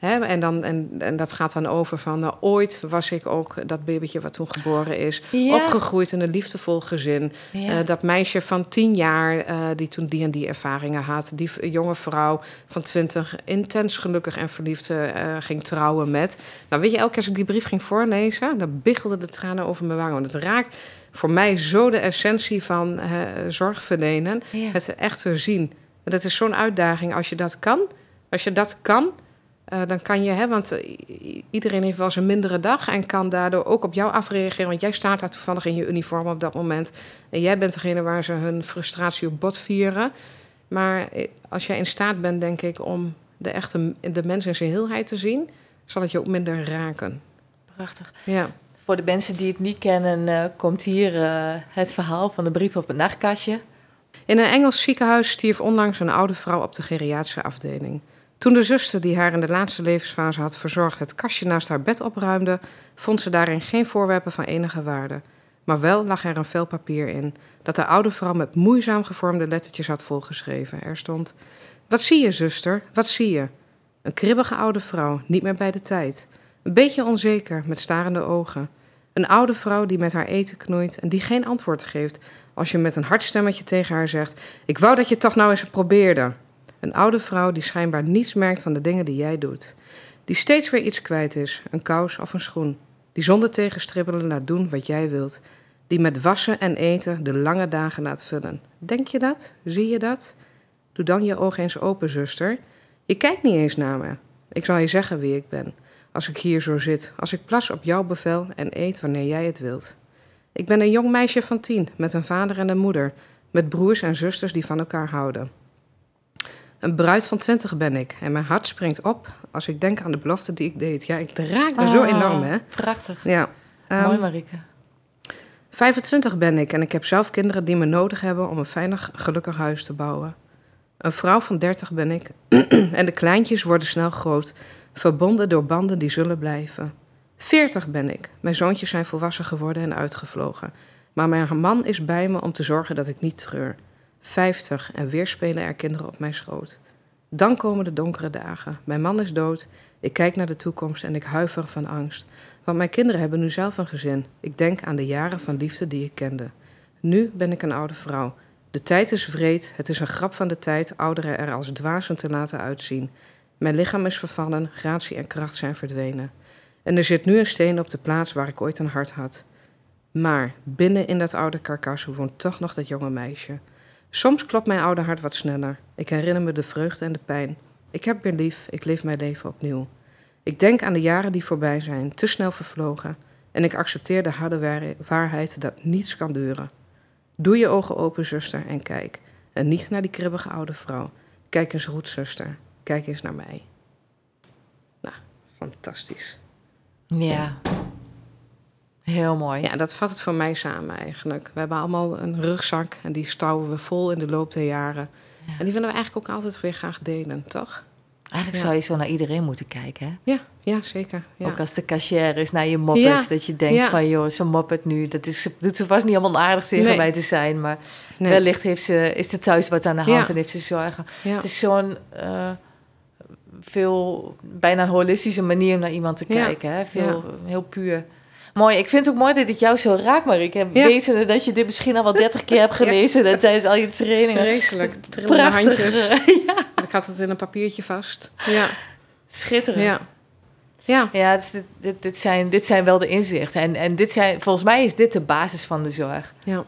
B: en, dan, en, en dat gaat dan over van nou, ooit was ik ook dat babytje wat toen geboren is, opgegroeid in een liefdevol gezin. Eh, dat meisje van tien jaar uh, die toen die en die ervaringen had, die jonge vrouw van twintig intens gelukkig en verliefd uh, ging trouwen met. Nou, weet je, elke keer als ik die brief ging voorlezen, dan biggelden de tranen over mijn wangen. Want het raakt voor mij zo de essentie van zorg verlenen, het echt te zien. Dat is zo'n uitdaging als je dat kan. Als je dat kan, uh, dan kan je, hè, want uh, iedereen heeft wel eens een mindere dag en kan daardoor ook op jou afreageren. Want jij staat daar toevallig in je uniform op dat moment. En jij bent degene waar ze hun frustratie op bot vieren. Maar eh, als jij in staat bent, denk ik, om de echte de mens in zijn heelheid te zien, zal het je ook minder raken.
A: Prachtig.
B: Ja.
A: Voor de mensen die het niet kennen, uh, komt hier het verhaal van de brief op het nachtkastje.
B: In een Engels ziekenhuis stierf onlangs een oude vrouw op de geriatrische afdeling. Toen de zuster die haar in de laatste levensfase had verzorgd het kastje naast haar bed opruimde, vond ze daarin geen voorwerpen van enige waarde. Maar wel lag er een vel papier in, dat de oude vrouw met moeizaam gevormde lettertjes had volgeschreven. Er stond: Wat zie je, zuster? Wat zie je? Een kribbige oude vrouw, niet meer bij de tijd. Een beetje onzeker, met starende ogen. Een oude vrouw die met haar eten knoeit en die geen antwoord geeft als je met een hard stemmetje tegen haar zegt: Ik wou dat je toch nou eens probeerde. Een oude vrouw die schijnbaar niets merkt van de dingen die jij doet. Die steeds weer iets kwijt is, een kous of een schoen. Die zonder tegenstribbelen laat doen wat jij wilt. Die met wassen en eten de lange dagen laat vullen. Denk je dat? Zie je dat? Doe dan je ogen eens open, zuster. Je kijkt niet eens naar me. Ik zal je zeggen wie ik ben. Als ik hier zo zit, als ik plas op jouw bevel en eet wanneer jij het wilt. Ik ben een jong meisje van tien, met een vader en een moeder, met broers en zusters die van elkaar houden. Een bruid van twintig ben ik. En mijn hart springt op als ik denk aan de belofte die ik deed. Ja, ik raak me zo oh, enorm, hè?
A: Prachtig.
B: Ja.
A: Um, Mooi, Marike.
B: 25 ben ik en ik heb zelf kinderen die me nodig hebben om een veilig, gelukkig huis te bouwen. Een vrouw van 30 ben ik en de kleintjes worden snel groot, verbonden door banden die zullen blijven. 40 ben ik. Mijn zoontjes zijn volwassen geworden en uitgevlogen. Maar mijn man is bij me om te zorgen dat ik niet treur. 50 en weer spelen er kinderen op mijn schoot. Dan komen de donkere dagen. Mijn man is dood. Ik kijk naar de toekomst en ik huiver van angst. Want mijn kinderen hebben nu zelf een gezin. Ik denk aan de jaren van liefde die ik kende. Nu ben ik een oude vrouw. De tijd is vreed. Het is een grap van de tijd ouderen er als dwazen te laten uitzien. Mijn lichaam is vervallen, gratie en kracht zijn verdwenen. En er zit nu een steen op de plaats waar ik ooit een hart had. Maar binnen in dat oude karkas woont toch nog dat jonge meisje. Soms klopt mijn oude hart wat sneller. Ik herinner me de vreugde en de pijn. Ik heb weer lief, ik leef mijn leven opnieuw. Ik denk aan de jaren die voorbij zijn, te snel vervlogen. En ik accepteer de harde waarheid dat niets kan duren. Doe je ogen open, zuster, en kijk. En niet naar die kribbige oude vrouw. Kijk eens goed, zuster. Kijk eens naar mij. Nou, fantastisch.
A: Ja. Heel mooi.
B: Ja, dat vat het voor mij samen eigenlijk. We hebben allemaal een rugzak en die stouwen we vol in de loop der jaren. En die willen we eigenlijk ook altijd weer graag delen, toch?
A: Eigenlijk zou je zo naar iedereen moeten kijken, hè?
B: Ja, ja zeker. Ja.
A: Ook als de cashier is naar je moppet, dat je denkt van... joh, zo'n moppet nu, dat is, doet ze vast niet allemaal aardig tegen mij te zijn... maar wellicht heeft ze, is er thuis wat aan de hand en heeft ze zorgen. Het is zo'n... Uh, veel, bijna een holistische manier om naar iemand te kijken. Hè? Veel, heel puur. Mooi. Ik vind het ook mooi dat ik jou zo raak, maar ik heb ja. weten dat je dit misschien al wel dertig keer hebt gelezen. Dat tijdens al je trainingen.
B: Vreselijk. Trillende handjes. ja. Ik had het in een papiertje vast. Ja.
A: Schitterend. Ja.
B: Ja,
A: Ja, het is dit, dit, dit zijn, dit zijn wel de inzichten. En, en dit zijn, volgens mij is dit de basis van de zorg.
B: ja.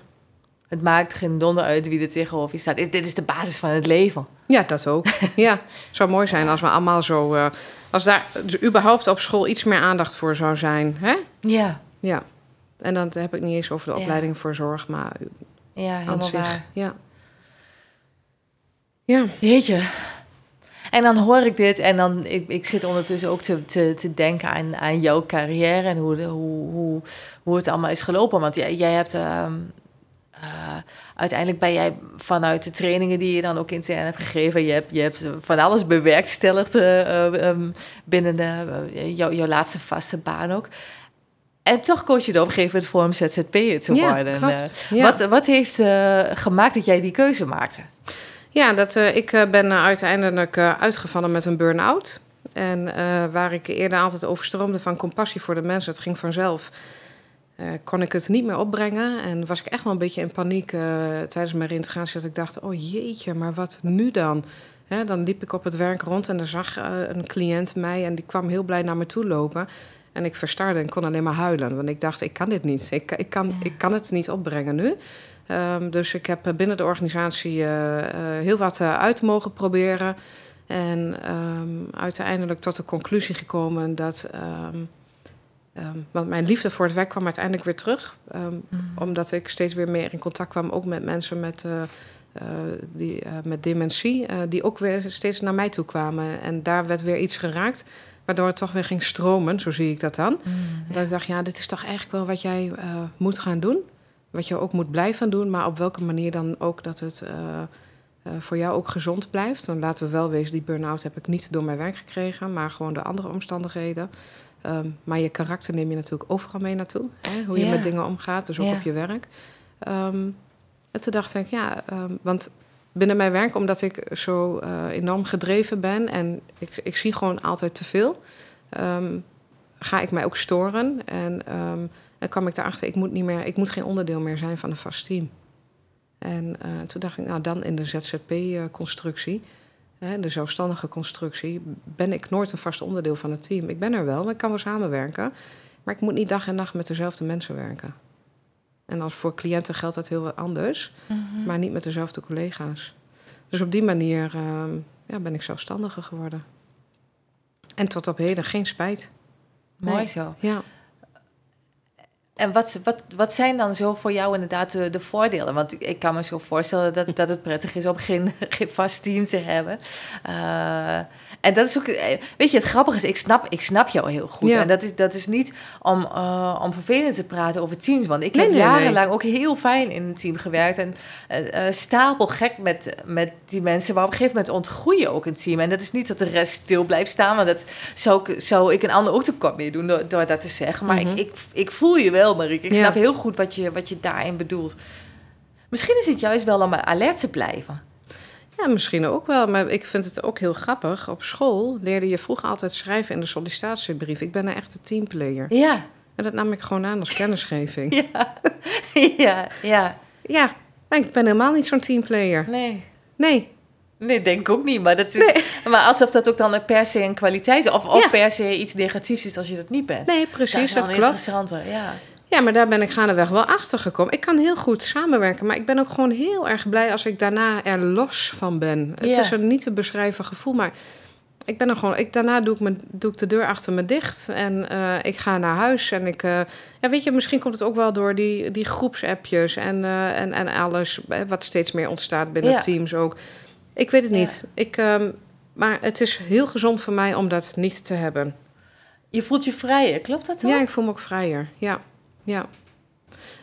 A: Het maakt geen donder uit wie er tegenover je staat. Dit, dit is de basis van het leven.
B: ja dat ook. ja, het zou mooi zijn als we allemaal zo... eh, als daar dus überhaupt op school iets meer aandacht voor zou zijn. Hè?
A: Ja,
B: Ja. En dan heb ik niet eens over de
A: Ja.
B: opleiding voor zorg, maar
A: ja helemaal
B: zich.
A: waar.
B: Ja. Ja,
A: Jeetje. En dan hoor ik dit en dan, ik, ik zit ondertussen ook te, te, te denken aan, aan jouw carrière en hoe, de, hoe, hoe, hoe het allemaal is gelopen. Want jij, jij hebt, ehm, eh, uiteindelijk ben jij vanuit de trainingen die je dan ook intern hebt gegeven, je hebt, je hebt van alles bewerkstelligd eh, eh, ehm, binnen de, jouw, jouw laatste vaste baan ook. En toch koos je er op een gegeven moment voor om ZZP'er te worden.
B: ja.
A: Wat, wat heeft gemaakt dat jij die keuze maakte?
B: Ja, dat, ik ben uiteindelijk uitgevallen met een burn-out. En waar ik eerder altijd overstroomde van compassie voor de mensen, het ging vanzelf, eh, kon ik het niet meer opbrengen. En was ik echt wel een beetje in paniek eh, tijdens mijn reintegratie, dat ik dacht, oh jeetje, maar wat nu dan? Hè, dan liep ik op het werk rond en er zag eh, een cliënt mij en die kwam heel blij naar me toe lopen. En ik verstarde en kon alleen maar huilen, want ik dacht, ik kan dit niet. Ik, ik, kan,
A: Ja.
B: ik kan het niet opbrengen nu. Ehm, dus ik heb binnen de organisatie heel wat uit mogen proberen. En ehm, uiteindelijk tot de conclusie gekomen dat. ehm, ehm, want mijn liefde voor het werk kwam uiteindelijk weer terug. ehm, omdat ik steeds weer meer in contact kwam, ook met mensen met, eh, eh, die, eh, met dementie. die ook weer steeds naar mij toe kwamen. En daar werd weer iets geraakt. Waardoor het toch weer ging stromen, zo zie ik dat dan.
A: Mm,
B: dat ik dacht, ja, dit is toch eigenlijk wel wat jij moet gaan doen. Wat je ook moet blijven doen, maar op welke manier dan ook dat het voor jou ook gezond blijft. Want laten we wel wezen, die burn-out heb ik niet door mijn werk gekregen, maar gewoon door andere omstandigheden. Ehm, maar je karakter neem je natuurlijk overal mee naartoe. Hè? Hoe je
A: Ja.
B: met dingen omgaat, dus ook
A: Ja.
B: op je werk. Ehm, en toen dacht ik, ja, ehm, want binnen mijn werk, omdat ik zo eh, enorm gedreven ben en ik, ik zie gewoon altijd te veel, ga ik mij ook storen. En dan kwam ik daarachter, ik moet, niet meer, ik moet geen onderdeel meer zijn van een vast team. En eh, toen dacht ik, nou dan in de ZZP-constructie, de zelfstandige constructie, ben ik nooit een vast onderdeel van het team. Ik ben er wel, ik kan wel samenwerken, maar ik moet niet dag en nacht met dezelfde mensen werken. En als voor cliënten geldt dat heel wat anders,
A: Mhm.
B: maar niet met dezelfde collega's. Dus op die manier ehm, ja, ben ik zelfstandiger geworden. En tot op heden geen spijt.
A: Mooi
B: Nee.
A: zo.
B: Ja.
A: En wat, wat, wat zijn dan zo voor jou inderdaad de, de voordelen? Want ik, kan me zo voorstellen dat, dat het prettig is om geen, geen vast team te hebben. Eh, en dat is ook, eh, weet je, het grappige is, ik snap, ik snap jou heel goed.
B: Ja.
A: En dat is, dat is niet om, eh, om vervelend te praten over teams. Want ik
B: Nee,
A: heb
B: nee, nee.
A: jarenlang ook heel fijn in een team gewerkt. En eh, stapel gek met, met die mensen. Maar op een gegeven moment ontgroei je ook een team. En dat is niet dat de rest stil blijft staan. Want dat zou ik, zou ik een ander ook tekort mee doen door, door dat te zeggen. Maar
B: Mhm.
A: ik, ik, ik voel je wel, Marieke. Ik
B: Ja.
A: snap heel goed wat je, wat je daarin bedoelt. Misschien is het juist wel om alert te blijven.
B: Ja, misschien ook wel. Maar ik vind het ook heel grappig. Op school leerde je vroeger altijd schrijven in de sollicitatiebrief. Ik ben een echte teamplayer.
A: Ja,
B: En dat nam ik gewoon aan als kennisgeving.
A: ja, ja, ja.
B: Ja, ik ben helemaal niet zo'n teamplayer.
A: Nee.
B: Nee.
A: Nee, denk ik ook niet. Maar, dat is, maar alsof dat ook dan per se een kwaliteit is. Of, of
B: Ja.
A: per se iets negatiefs is als je dat niet bent.
B: Nee,
A: dat
B: precies,
A: is wel
B: dat klopt.
A: interessante, ja.
B: Ja, maar daar ben ik gaandeweg wel achter gekomen. Ik kan heel goed samenwerken, maar ik ben ook gewoon heel erg blij als ik daarna er los van ben. Het is een niet te beschrijven gevoel, maar ik ben er gewoon. Ik, daarna doe ik, me, doe ik de deur achter me dicht en eh, ik ga naar huis. En ik, eh, ja, weet je, misschien komt het ook wel door die, die groepsappjes en, eh, en, en alles wat steeds meer ontstaat binnen
A: Ja.
B: teams ook. Ik weet het
A: Ja.
B: niet. Ik, ehm, maar het is heel gezond voor mij om dat niet te hebben.
A: Je voelt je vrijer, klopt dat dan?
B: Ja, ik voel me ook vrijer. Ja, ja.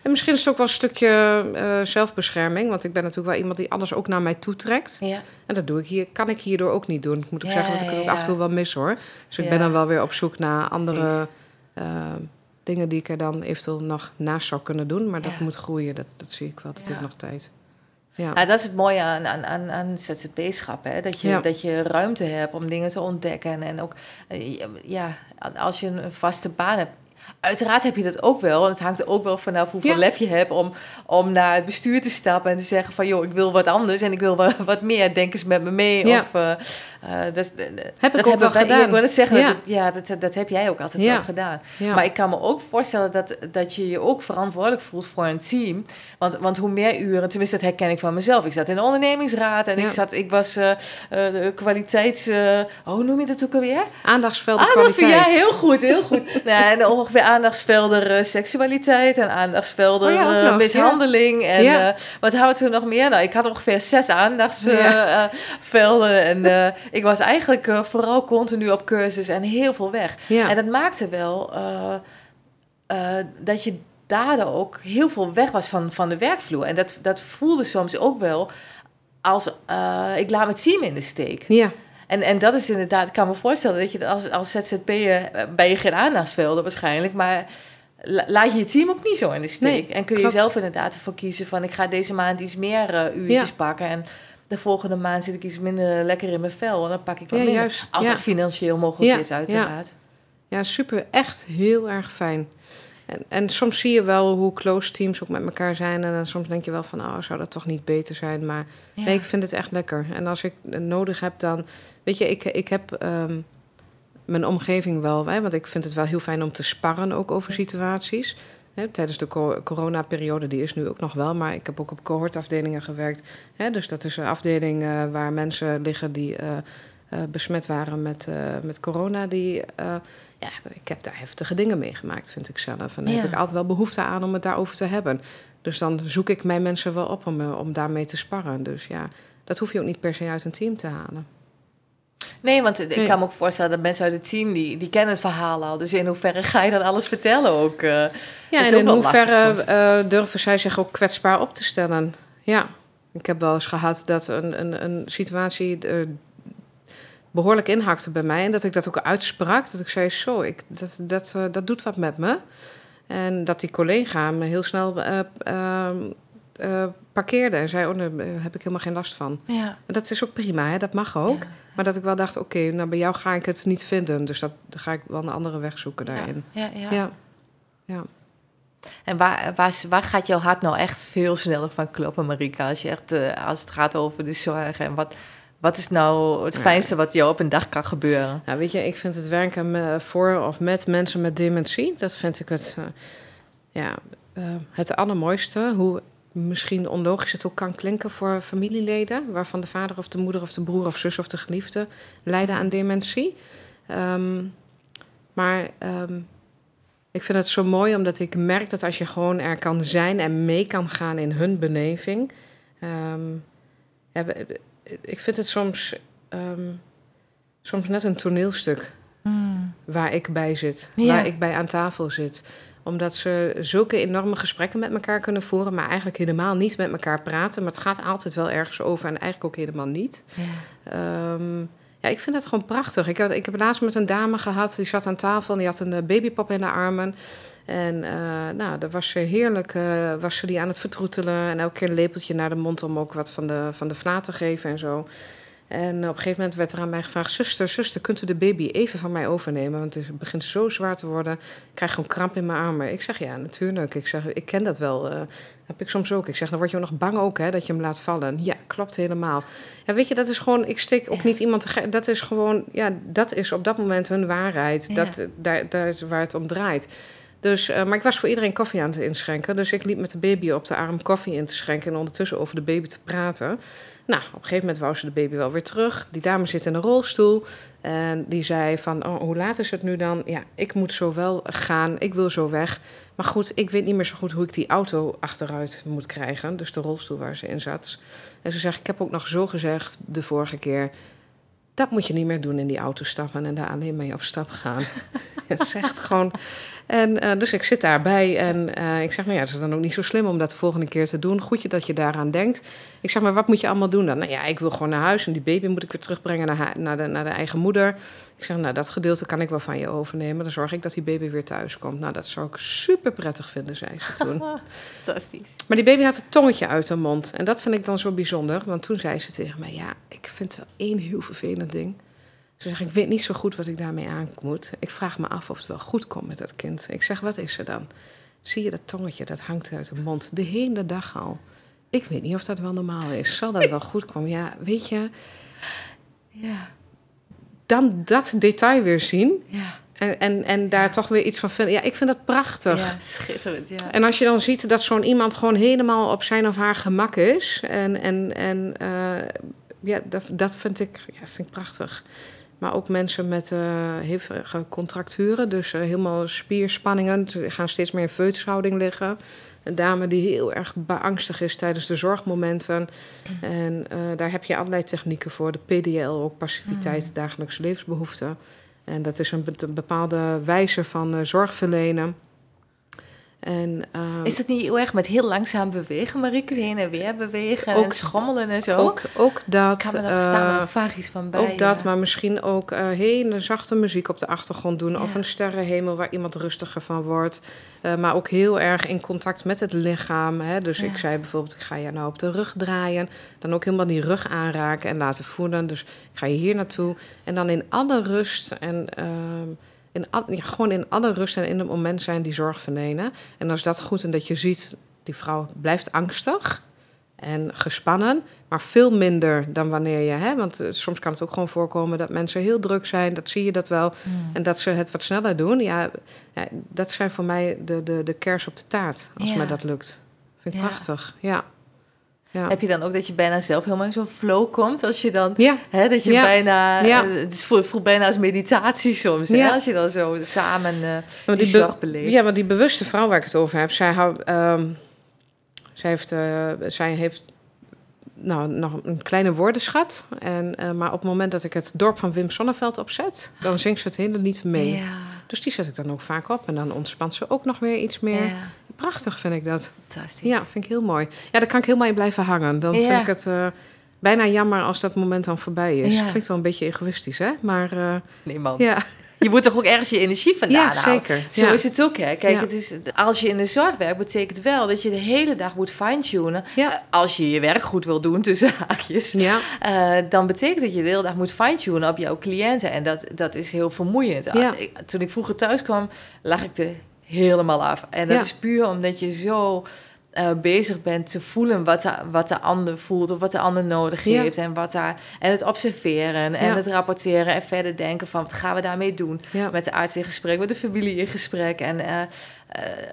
B: En misschien is het ook wel een stukje eh, zelfbescherming. Want ik ben natuurlijk wel iemand die alles ook naar mij toetrekt.
A: Ja.
B: En dat doe ik hier, kan ik hierdoor ook niet doen. Ik moet ook
A: Ja,
B: zeggen dat ik het ook af en toe wel mis hoor. Dus ik ben dan wel weer op zoek naar andere eh, dingen die ik er dan eventueel nog naast zou kunnen doen. Maar dat moet groeien, dat, dat zie ik wel. Dat heeft nog tijd. Ja.
A: Ja, dat is het mooie aan, aan, aan, aan ZZP-schap. Hè? Dat, je,
B: Ja.
A: dat je ruimte hebt om dingen te ontdekken. En ook, eh, ja, als je een vaste baan hebt. Uiteraard heb je dat ook wel. En het hangt er ook wel vanaf hoeveel
B: Ja.
A: lef je hebt om, om naar het bestuur te stappen en te zeggen van joh, ik wil wat anders en ik wil wat, wat meer. Denk eens met me mee.
B: Ja.
A: Of, eh, Uh, dat,
B: heb
A: dat
B: ik ook wel
A: wij,
B: gedaan.
A: Ik wil het zeggen,
B: Ja.
A: dat, ja, dat, dat heb jij ook altijd
B: Ja.
A: wel gedaan.
B: Ja.
A: Maar ik kan me ook voorstellen dat, dat je je ook verantwoordelijk voelt voor een team. Want, want hoe meer uren, tenminste dat herken ik van mezelf. Ik zat in de ondernemingsraad en ik, zat, ik was eh, eh, de kwaliteits... eh, hoe noem je dat ook alweer?
B: Aandachtsvelden
A: Aandachtsvelden,
B: kwaliteit.
A: ja, heel goed, heel goed. nou, en ongeveer aandachtsvelden eh, seksualiteit en aandachtsvelden
B: Oh ook
A: eh, mishandeling. En eh, wat houden we nog meer? Nou, ik had ongeveer zes aandachtsvelden. en eh, ik was eigenlijk eh, vooral continu op cursus en heel veel weg.
B: Ja.
A: En dat maakte wel eh, eh, dat je daardoor ook heel veel weg was van, van de werkvloer. En dat, dat voelde soms ook wel als ik laat mijn team in de steek.
B: ja.
A: En, en dat is inderdaad, ik kan me voorstellen dat je als, als ZZP'er ben je geen aandachtsvelden waarschijnlijk, maar la- laat je je team ook niet zo in de steek.
B: Nee,
A: en kun je
B: klopt.
A: zelf inderdaad ervoor kiezen van ik ga deze maand iets meer uurtjes
B: Ja.
A: pakken en de volgende maand zit ik iets minder lekker in mijn vel en dan pak ik wat
B: Ja,
A: minder.
B: juist.
A: Als
B: Ja.
A: dat financieel mogelijk
B: Ja,
A: is uiteraard.
B: Ja, super. Echt heel erg fijn. En, en soms zie je wel hoe close teams ook met elkaar zijn. En dan soms denk je wel van, oh, zou dat toch niet beter zijn? Maar nee, ik vind het echt lekker. En als ik het nodig heb, dan... Weet je, ik, ik heb ehm, mijn omgeving wel... Hè, want ik vind het wel heel fijn om te sparren ook over situaties. Tijdens de co- coronaperiode, die is nu ook nog wel. Maar ik heb ook op cohortafdelingen gewerkt. Hè, dus dat is een afdeling eh, waar mensen liggen die... eh, eh, besmet waren met, met corona, die ja, ik heb daar heftige dingen meegemaakt, vind ik zelf. En daar
A: Ja.
B: heb ik altijd wel behoefte aan om het daarover te hebben. Dus dan zoek ik mijn mensen wel op om, om daarmee te sparren. Dus ja, dat hoef je ook niet per se uit een team te halen.
A: Nee, want ik
B: Nee.
A: kan me ook voorstellen dat mensen uit het team, die, die kennen het verhaal al. Dus in hoeverre ga je dan alles vertellen ook? eh?
B: Ja, en
A: ook
B: in hoeverre eh, durven zij zich ook kwetsbaar op te stellen? Ja, ik heb wel eens gehad dat een, een, een situatie eh, behoorlijk inhakte bij mij. En dat ik dat ook uitsprak. Dat ik zei, zo, ik, dat, dat, dat doet wat met me. En dat die collega me heel snel eh, parkeerde en zei, oh, daar eh, heb ik helemaal geen last van.
A: Ja.
B: En dat is ook prima, hè? dat mag ook.
A: Ja.
B: Maar dat ik wel dacht, oké, nou bij jou ga ik het niet vinden. Dus dat, dan ga ik wel een andere weg zoeken daarin.
A: Ja, ja.
B: ja. ja.
A: En waar, waar, waar gaat jouw hart nou echt veel sneller van kloppen, Marika? Als, je echt, eh, als het gaat over de zorg en wat, wat is nou het fijnste wat jou op een dag kan gebeuren?
B: Nou, weet je, ik vind het werken voor of met mensen met dementie, dat vind ik het, ja, het allermooiste. Hoe misschien onlogisch het ook kan klinken voor familieleden, waarvan de vader of de moeder of de broer of zus of de geliefde lijden aan dementie. Ehm, maar ehm, ik vind het zo mooi omdat ik merk dat als je gewoon er kan zijn en mee kan gaan in hun beleving. ehm, ik vind het soms. soms net een toneelstuk waar ik bij zit,
A: Ja.
B: waar ik bij aan tafel zit. Omdat ze zulke enorme gesprekken met elkaar kunnen voeren, maar eigenlijk helemaal niet met elkaar praten. Maar het gaat altijd wel ergens over en eigenlijk ook helemaal niet.
A: Ja.
B: Ehm, ja, ik vind het gewoon prachtig. Ik, had, ik heb laatst met een dame gehad, die zat aan tafel en die had een eh, babypop in haar armen. En eh, nou, daar was ze heerlijk, eh, was ze die aan het vertroetelen. En elke keer een lepeltje naar de mond om ook wat van de, van de vla te geven en zo. En op een gegeven moment werd er aan mij gevraagd... zuster, zuster, kunt u de baby even van mij overnemen? Want het begint zo zwaar te worden. Ik krijg gewoon kramp in mijn armen. Ik zeg, ja, natuurlijk. Ik zeg, ik ken dat wel. eh, heb ik soms ook. Ik zeg, dan word je ook nog bang ook, hè, dat je hem laat vallen. Ja, klopt helemaal. Ja, weet je, dat is gewoon... Ik steek ook
A: Ja.
B: niet iemand te Dat is gewoon... Ja, dat is op dat moment hun waarheid.
A: Ja.
B: Dat, daar, daar is waar het om draait. Dus, eh, maar ik was voor iedereen koffie aan het inschenken. Dus ik liep met de baby op de arm koffie in te schenken... en ondertussen over de baby te praten. Nou, op een gegeven moment wou ze de baby wel weer terug. Die dame zit in een rolstoel. En die zei van, oh, hoe laat is het nu dan? Ja, ik moet zo wel gaan. Ik wil zo weg. Maar goed, ik weet niet meer zo goed hoe ik die auto achteruit moet krijgen. Dus de rolstoel waar ze in zat. En ze zegt, ik heb ook nog zo gezegd de vorige keer... dat moet je niet meer doen in die auto stappen... en daar alleen mee op stap gaan. het zegt gewoon... En eh, dus ik zit daarbij en eh, ik zeg, nou ja, het is dan ook niet zo slim om dat de volgende keer te doen. Goed je dat je daaraan denkt. Ik zeg, maar wat moet je allemaal doen dan? Nou ja, ik wil gewoon naar huis en die baby moet ik weer terugbrengen naar, haar- naar, de, naar de eigen moeder. Ik zeg, nou dat gedeelte kan ik wel van je overnemen. Dan zorg ik dat die baby weer thuis komt. Nou, dat zou ik super prettig vinden, zei ze toen.
A: Fantastisch.
B: Maar die baby had het tongetje uit haar mond. En dat vind ik dan zo bijzonder. Want toen zei ze tegen mij: Ja, ik vind wel één heel vervelend ding. Ze zegt: Ik weet niet zo goed wat ik daarmee aan moet. Ik vraag me af of het wel goed komt met dat kind. Ik zeg: Wat is er dan? Zie je dat tongetje, dat hangt uit de mond. De hele dag al. Ik weet niet of dat wel normaal is. Zal dat wel goed komen? Ja, weet je,
A: Ja.
B: dan dat detail weer zien.
A: Ja,
B: En, en, en daar toch weer iets van vinden. Ja, ik vind dat prachtig.
A: ja schitterend. Ja.
B: En als je dan ziet dat zo'n iemand gewoon helemaal op zijn of haar gemak is. En, en, en eh, ja, dat, dat vind, ik, ja, vind ik prachtig. Maar ook mensen met eh hevige contracturen, dus eh, helemaal spierspanningen, ze gaan steeds meer in liggen. Een dame die heel erg beangstig is tijdens de zorgmomenten. En eh, daar heb je allerlei technieken voor. De PDL, ook passiviteit, dagelijkse levensbehoeften. En dat is een, be- een bepaalde wijze van eh, zorg verlenen. En, ehm,
A: Is dat niet heel erg met heel langzaam bewegen, Marieke? Heen en weer bewegen
B: Ook-
A: en schommelen en zo?
B: ook, ook dat.
A: Ik kan me daar staan
B: eh,
A: met vagisch van bij.
B: Ook dat,
A: ja.
B: maar misschien ook eh, hele zachte muziek op de achtergrond doen. Of een sterrenhemel waar iemand rustiger van wordt. Eh, maar ook heel erg in contact met het lichaam. Hè? Dus
A: Ja.
B: ik zei bijvoorbeeld, ik ga je nou op de rug draaien. Dan ook helemaal die rug aanraken en laten voelen. Dus ik ga je hier naartoe. En dan in alle rust en... ehm, in ja, gewoon in alle rust en in het moment zijn die zorg verlenen. En als dat goed en dat je ziet, die vrouw blijft angstig en gespannen, maar veel minder dan wanneer je, hè, want eh, soms kan het ook gewoon voorkomen dat mensen heel druk zijn, dat zie je dat wel,
A: Hmm.
B: en dat ze het wat sneller doen. Ja, ja dat zijn voor mij de, de, de kers op de taart, als mij dat lukt. Vind ik prachtig, ja. Ja.
A: Heb je dan ook dat je bijna zelf helemaal in zo'n flow komt? Als je dan,
B: ja,
A: hè, dat je
B: Ja.
A: bijna,
B: Ja.
A: eh, het is voelt, bijna als meditatie soms. Hè? Als je dan zo samen
B: maar
A: die beleeft.
B: ja, want die bewuste vrouw waar ik het over heb, zij, ehm, zij heeft, eh, zij heeft nou, nog een kleine woordenschat. En, maar op het moment dat ik het dorp van Wim Sonneveld opzet, dan zingt ze het hele lied mee.
A: Ja,
B: Dus die zet ik dan ook vaak op. En dan ontspant ze ook nog weer iets meer.
A: ja,
B: Prachtig vind ik dat.
A: fantastisch.
B: Ja, vind ik heel mooi. Ja, daar kan ik helemaal in blijven hangen. Dan
A: Ja.
B: vind ik het eh, bijna jammer als dat moment dan voorbij is.
A: Ja.
B: Klinkt wel een beetje egoïstisch, hè? Maar eh,
A: Nee man,
B: ja,
A: je moet toch ook ergens je energie vandaan
B: ja
A: halen?
B: zeker.
A: Zo
B: ja.
A: is het ook, hè. Kijk,
B: Ja.
A: het is, als je in de zorg werkt, betekent wel dat je de hele dag moet fine-tunen.
B: Ja.
A: Als je je werk goed wil doen, tussen haakjes.
B: Ja,
A: Eh, dan betekent dat je de hele dag moet fine-tunen op jouw cliënten. En dat, dat is heel vermoeiend. Ik- toen ik vroeger thuis kwam, lag ik er helemaal af. En dat is puur omdat je zo eh, bezig bent te voelen wat de, wat de ander voelt... of wat de ander nodig
B: Ja.
A: heeft. En, wat daar, en het observeren en
B: Ja.
A: het rapporteren... en verder denken van wat gaan we daarmee doen.
B: ja.
A: Met de arts in gesprek, met de familie in gesprek. En eh, eh,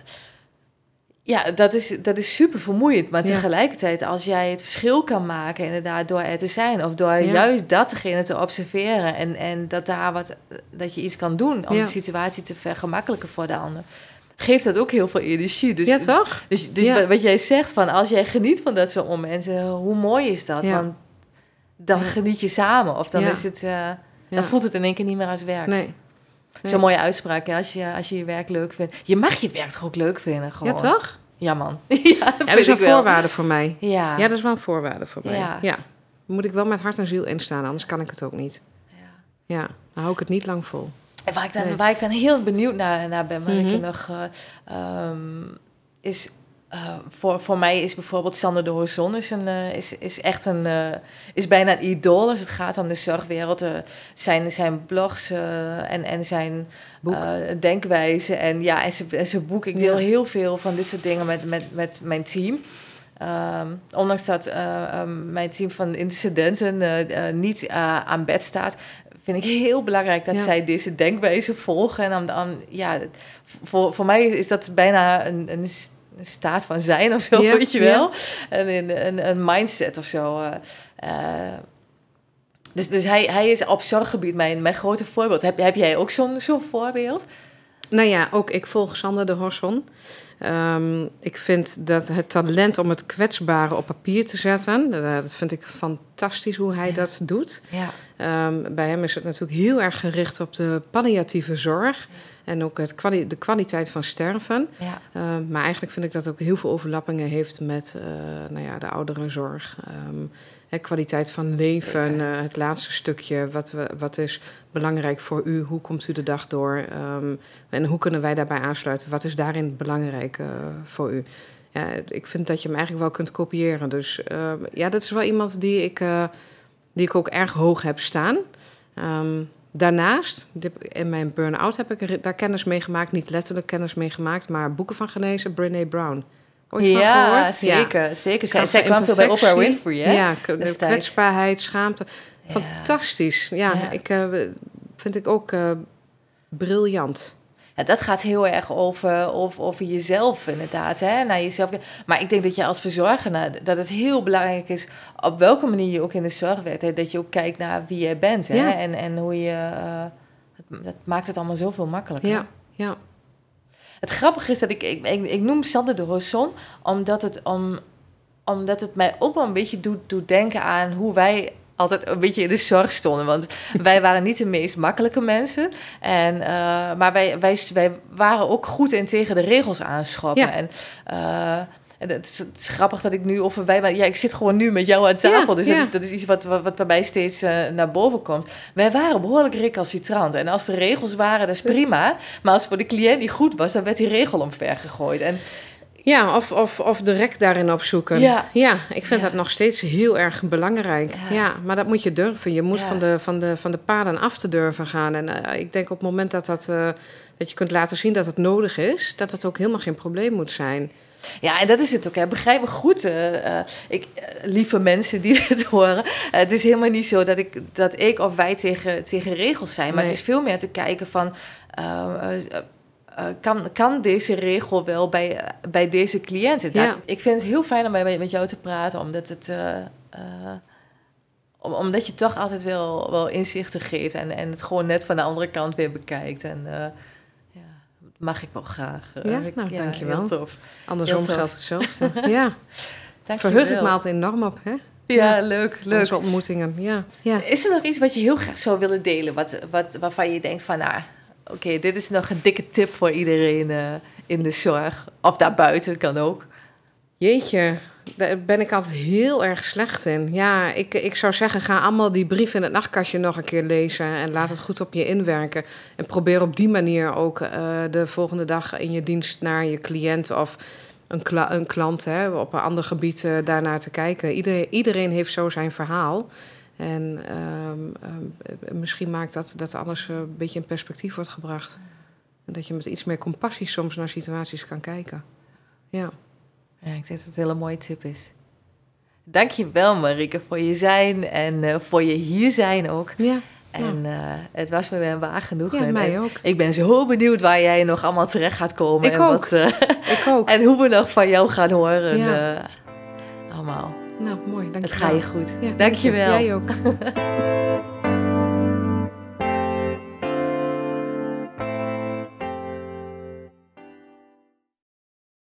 A: ja, dat is, dat is super vermoeiend. Maar tegelijkertijd, als jij het verschil kan maken, inderdaad, door er te zijn, of door juist datgene te observeren en, en dat, daar wat, dat je iets kan doen om de situatie te vergemakkelijken voor de ander, geeft dat ook heel veel energie. Dus,
B: ja, toch?
A: dus, dus
B: Ja.
A: wat- jij zegt, van als jij geniet van dat soort momenten, hoe mooi is dat?
B: Ja.
A: Want dan geniet je samen, of dan, is het, eh, dan voelt het in één keer niet meer als werk.
B: Nee. Nee.
A: Zo'n mooie uitspraak, hè? Als, je, als je je werk leuk vindt. Je mag je werk toch ook leuk vinden, gewoon.
B: Ja, toch?
A: Ja, man. ja, dat
B: is een voorwaarde voor mij.
A: Ja.
B: Ja, dat is wel een voorwaarde voor mij.
A: Ja.
B: Ja. Moet ik wel met hart en ziel instaan, anders kan ik het ook niet.
A: Ja.
B: Ja, dan hou ik het niet lang vol.
A: En waar ik, dan,
B: Nee.
A: waar ik dan heel benieuwd naar, naar ben, Marike,
B: Mhm.
A: nog... eh, ehm, is... eh, voor, voor mij is bijvoorbeeld Sander de Horizon is, een, eh, is, is echt een, is bijna een idool als het gaat om de zorgwereld. Zijn, zijn blogs en, en zijn denkwijze en, ja, en, zijn, en zijn boek. Ik deel
B: Ja.
A: heel veel van dit soort dingen met, met, met mijn team. Ehm, ondanks dat eh, ehm, mijn team van intercedenten eh, eh, niet aan bed staat, vind ik heel belangrijk dat
B: Ja.
A: zij deze denkwijze volgen. En dan, dan ja, voor, voor mij is dat bijna een, een staat van zijn of zo,
B: Ja,
A: weet je
B: ja.
A: wel. En een, een, een mindset of zo. eh, eh. dus dus hij, hij is op zorggebied mijn, mijn grote voorbeeld. Heb, heb jij ook zo'n zo'n voorbeeld?
B: Nou ja, ook ik volg Sander de Horson. Ehm, ik vind dat het talent om het kwetsbare op papier te zetten, eh, dat vind ik fantastisch hoe hij
A: Ja.
B: dat doet.
A: Ja.
B: Ehm, bij hem is het natuurlijk heel erg gericht op de palliatieve zorg en ook het kwali- de kwaliteit van sterven.
A: ja.
B: Ehm, maar eigenlijk vind ik dat ook heel veel overlappingen heeft met eh, nou ja, de ouderenzorg. Ehm hè, kwaliteit van leven, eh, het laatste stukje. Wat, we, wat is belangrijk voor u? Hoe komt u de dag door? Ehm, en hoe kunnen wij daarbij aansluiten? Wat is daarin belangrijk eh, voor u? Ja, ik vind dat je hem eigenlijk wel kunt kopiëren. Dus ehm, ja, dat is wel iemand die ik, eh, die ik ook erg hoog heb staan. Ehm, daarnaast, in mijn burn-out heb ik daar kennis mee gemaakt. Niet letterlijk kennis mee gemaakt, maar boeken van gelezen. Brené Brown. Ooit van
A: Ja,
B: gehoord?
A: zeker. zeker. Zij, zij
B: van
A: kwam veel bij Oprah. Winfrey, hè?
B: Ja, de
A: destijds.
B: kwetsbaarheid, schaamte. Fantastisch. Ja,
A: Ja.
B: ik eh, vind ik ook eh, briljant.
A: Ja, dat gaat heel erg over, over, over jezelf inderdaad. Hè? Naar jezelf. Maar ik denk dat je als verzorger, dat het heel belangrijk is... op welke manier je ook in de zorg werkt... Hè? dat je ook kijkt naar wie jij bent. Hè?
B: Ja.
A: En, en hoe je... eh, dat maakt het allemaal zoveel makkelijker.
B: Ja, ja.
A: Het grappige is dat ik... Ik, ik, ik noem Sander de Rosson... omdat het, om, omdat het mij ook wel een beetje doet, doet denken aan... hoe wij altijd een beetje in de zorg stonden. Want wij waren niet de meest makkelijke mensen. En, eh, maar wij, wij, wij waren ook goed in tegen de regels aanschoppen.
B: Ja.
A: En, eh, en het, is, het is grappig dat ik nu over wij... maar Ja, ik zit gewoon nu met jou aan tafel.
B: Ja,
A: dus dat,
B: ja.
A: is, dat is iets wat, wat, wat bij mij steeds eh, naar boven komt. Wij waren behoorlijk recalcitrant. En als er regels waren, dat is prima. Maar als het voor de cliënt niet goed was... dan werd die regel omver gegooid. En
B: Ja, of, of, of de rek daarin opzoeken.
A: Ja.
B: ik vind
A: Ja.
B: dat nog steeds heel erg belangrijk.
A: Ja.
B: Ja, maar dat moet je durven. Je moet
A: Ja.
B: van, de, van, de, van de paden af te durven gaan. En eh, ik denk op het moment dat, dat, eh, dat je kunt laten zien dat het nodig is... dat het ook helemaal geen probleem moet zijn.
A: Ja, en dat is het ook. Hè. Begrijp me goed, eh, eh, ik, eh, lieve mensen die dit horen. Het is helemaal niet zo dat ik, dat ik of wij tegen, tegen regels zijn. Maar
B: Nee.
A: het is veel meer te kijken van... kan, kan deze regel wel bij, bij deze cliënt? Inderdaad,
B: Ja.
A: Ik vind het heel fijn om bij- met jou te praten, omdat het... om- omdat je toch altijd wel, wel inzichten geeft en, en het gewoon net van de andere kant weer bekijkt. En mag ik wel graag. eh.
B: Ja, nou, dankjewel.
A: Heel tof.
B: Andersom geldt hetzelfde. ja, verheug ik
A: wel.
B: me altijd enorm op, hè?
A: Ja, leuk, leuk.
B: Onze ontmoetingen, ja. ja.
A: Is er nog iets wat je heel graag zou willen delen? Wat, wat, waarvan je denkt van, nou, oké, dit is nog een dikke tip voor iedereen eh, in de zorg. Of daarbuiten, kan ook.
B: Jeetje, daar ben ik altijd heel erg slecht in. Ja, ik, ik zou zeggen, ga allemaal die brief in het nachtkastje nog een keer lezen... en laat het goed op je inwerken. En probeer op die manier ook eh, de volgende dag in je dienst naar je cliënt... of een, een klant hè, op een ander gebied eh, daarnaar te kijken. Iedereen, iedereen heeft zo zijn verhaal. En ehm, ehm, misschien maakt dat dat alles een beetje in perspectief wordt gebracht. En dat je met iets meer compassie soms naar situaties kan kijken. Ja.
A: Ja, ik denk dat het een hele mooie tip is. Dank je wel, Marike, voor je zijn en eh, voor je hier zijn ook.
B: Ja,
A: En eh, het was me weer een waar genoegen.
B: ja mij ook.
A: Ik ben zo benieuwd waar jij nog allemaal terecht gaat komen.
B: Ik
A: en,
B: ook.
A: Wat, eh,
B: Ik ook.
A: en hoe we nog van jou gaan horen.
B: Ja.
A: allemaal.
B: Nou, mooi. Dank
A: Het
B: je
A: ga
B: wel.
A: je goed.
B: Ja,
A: Dank je wel.
B: Jij ook.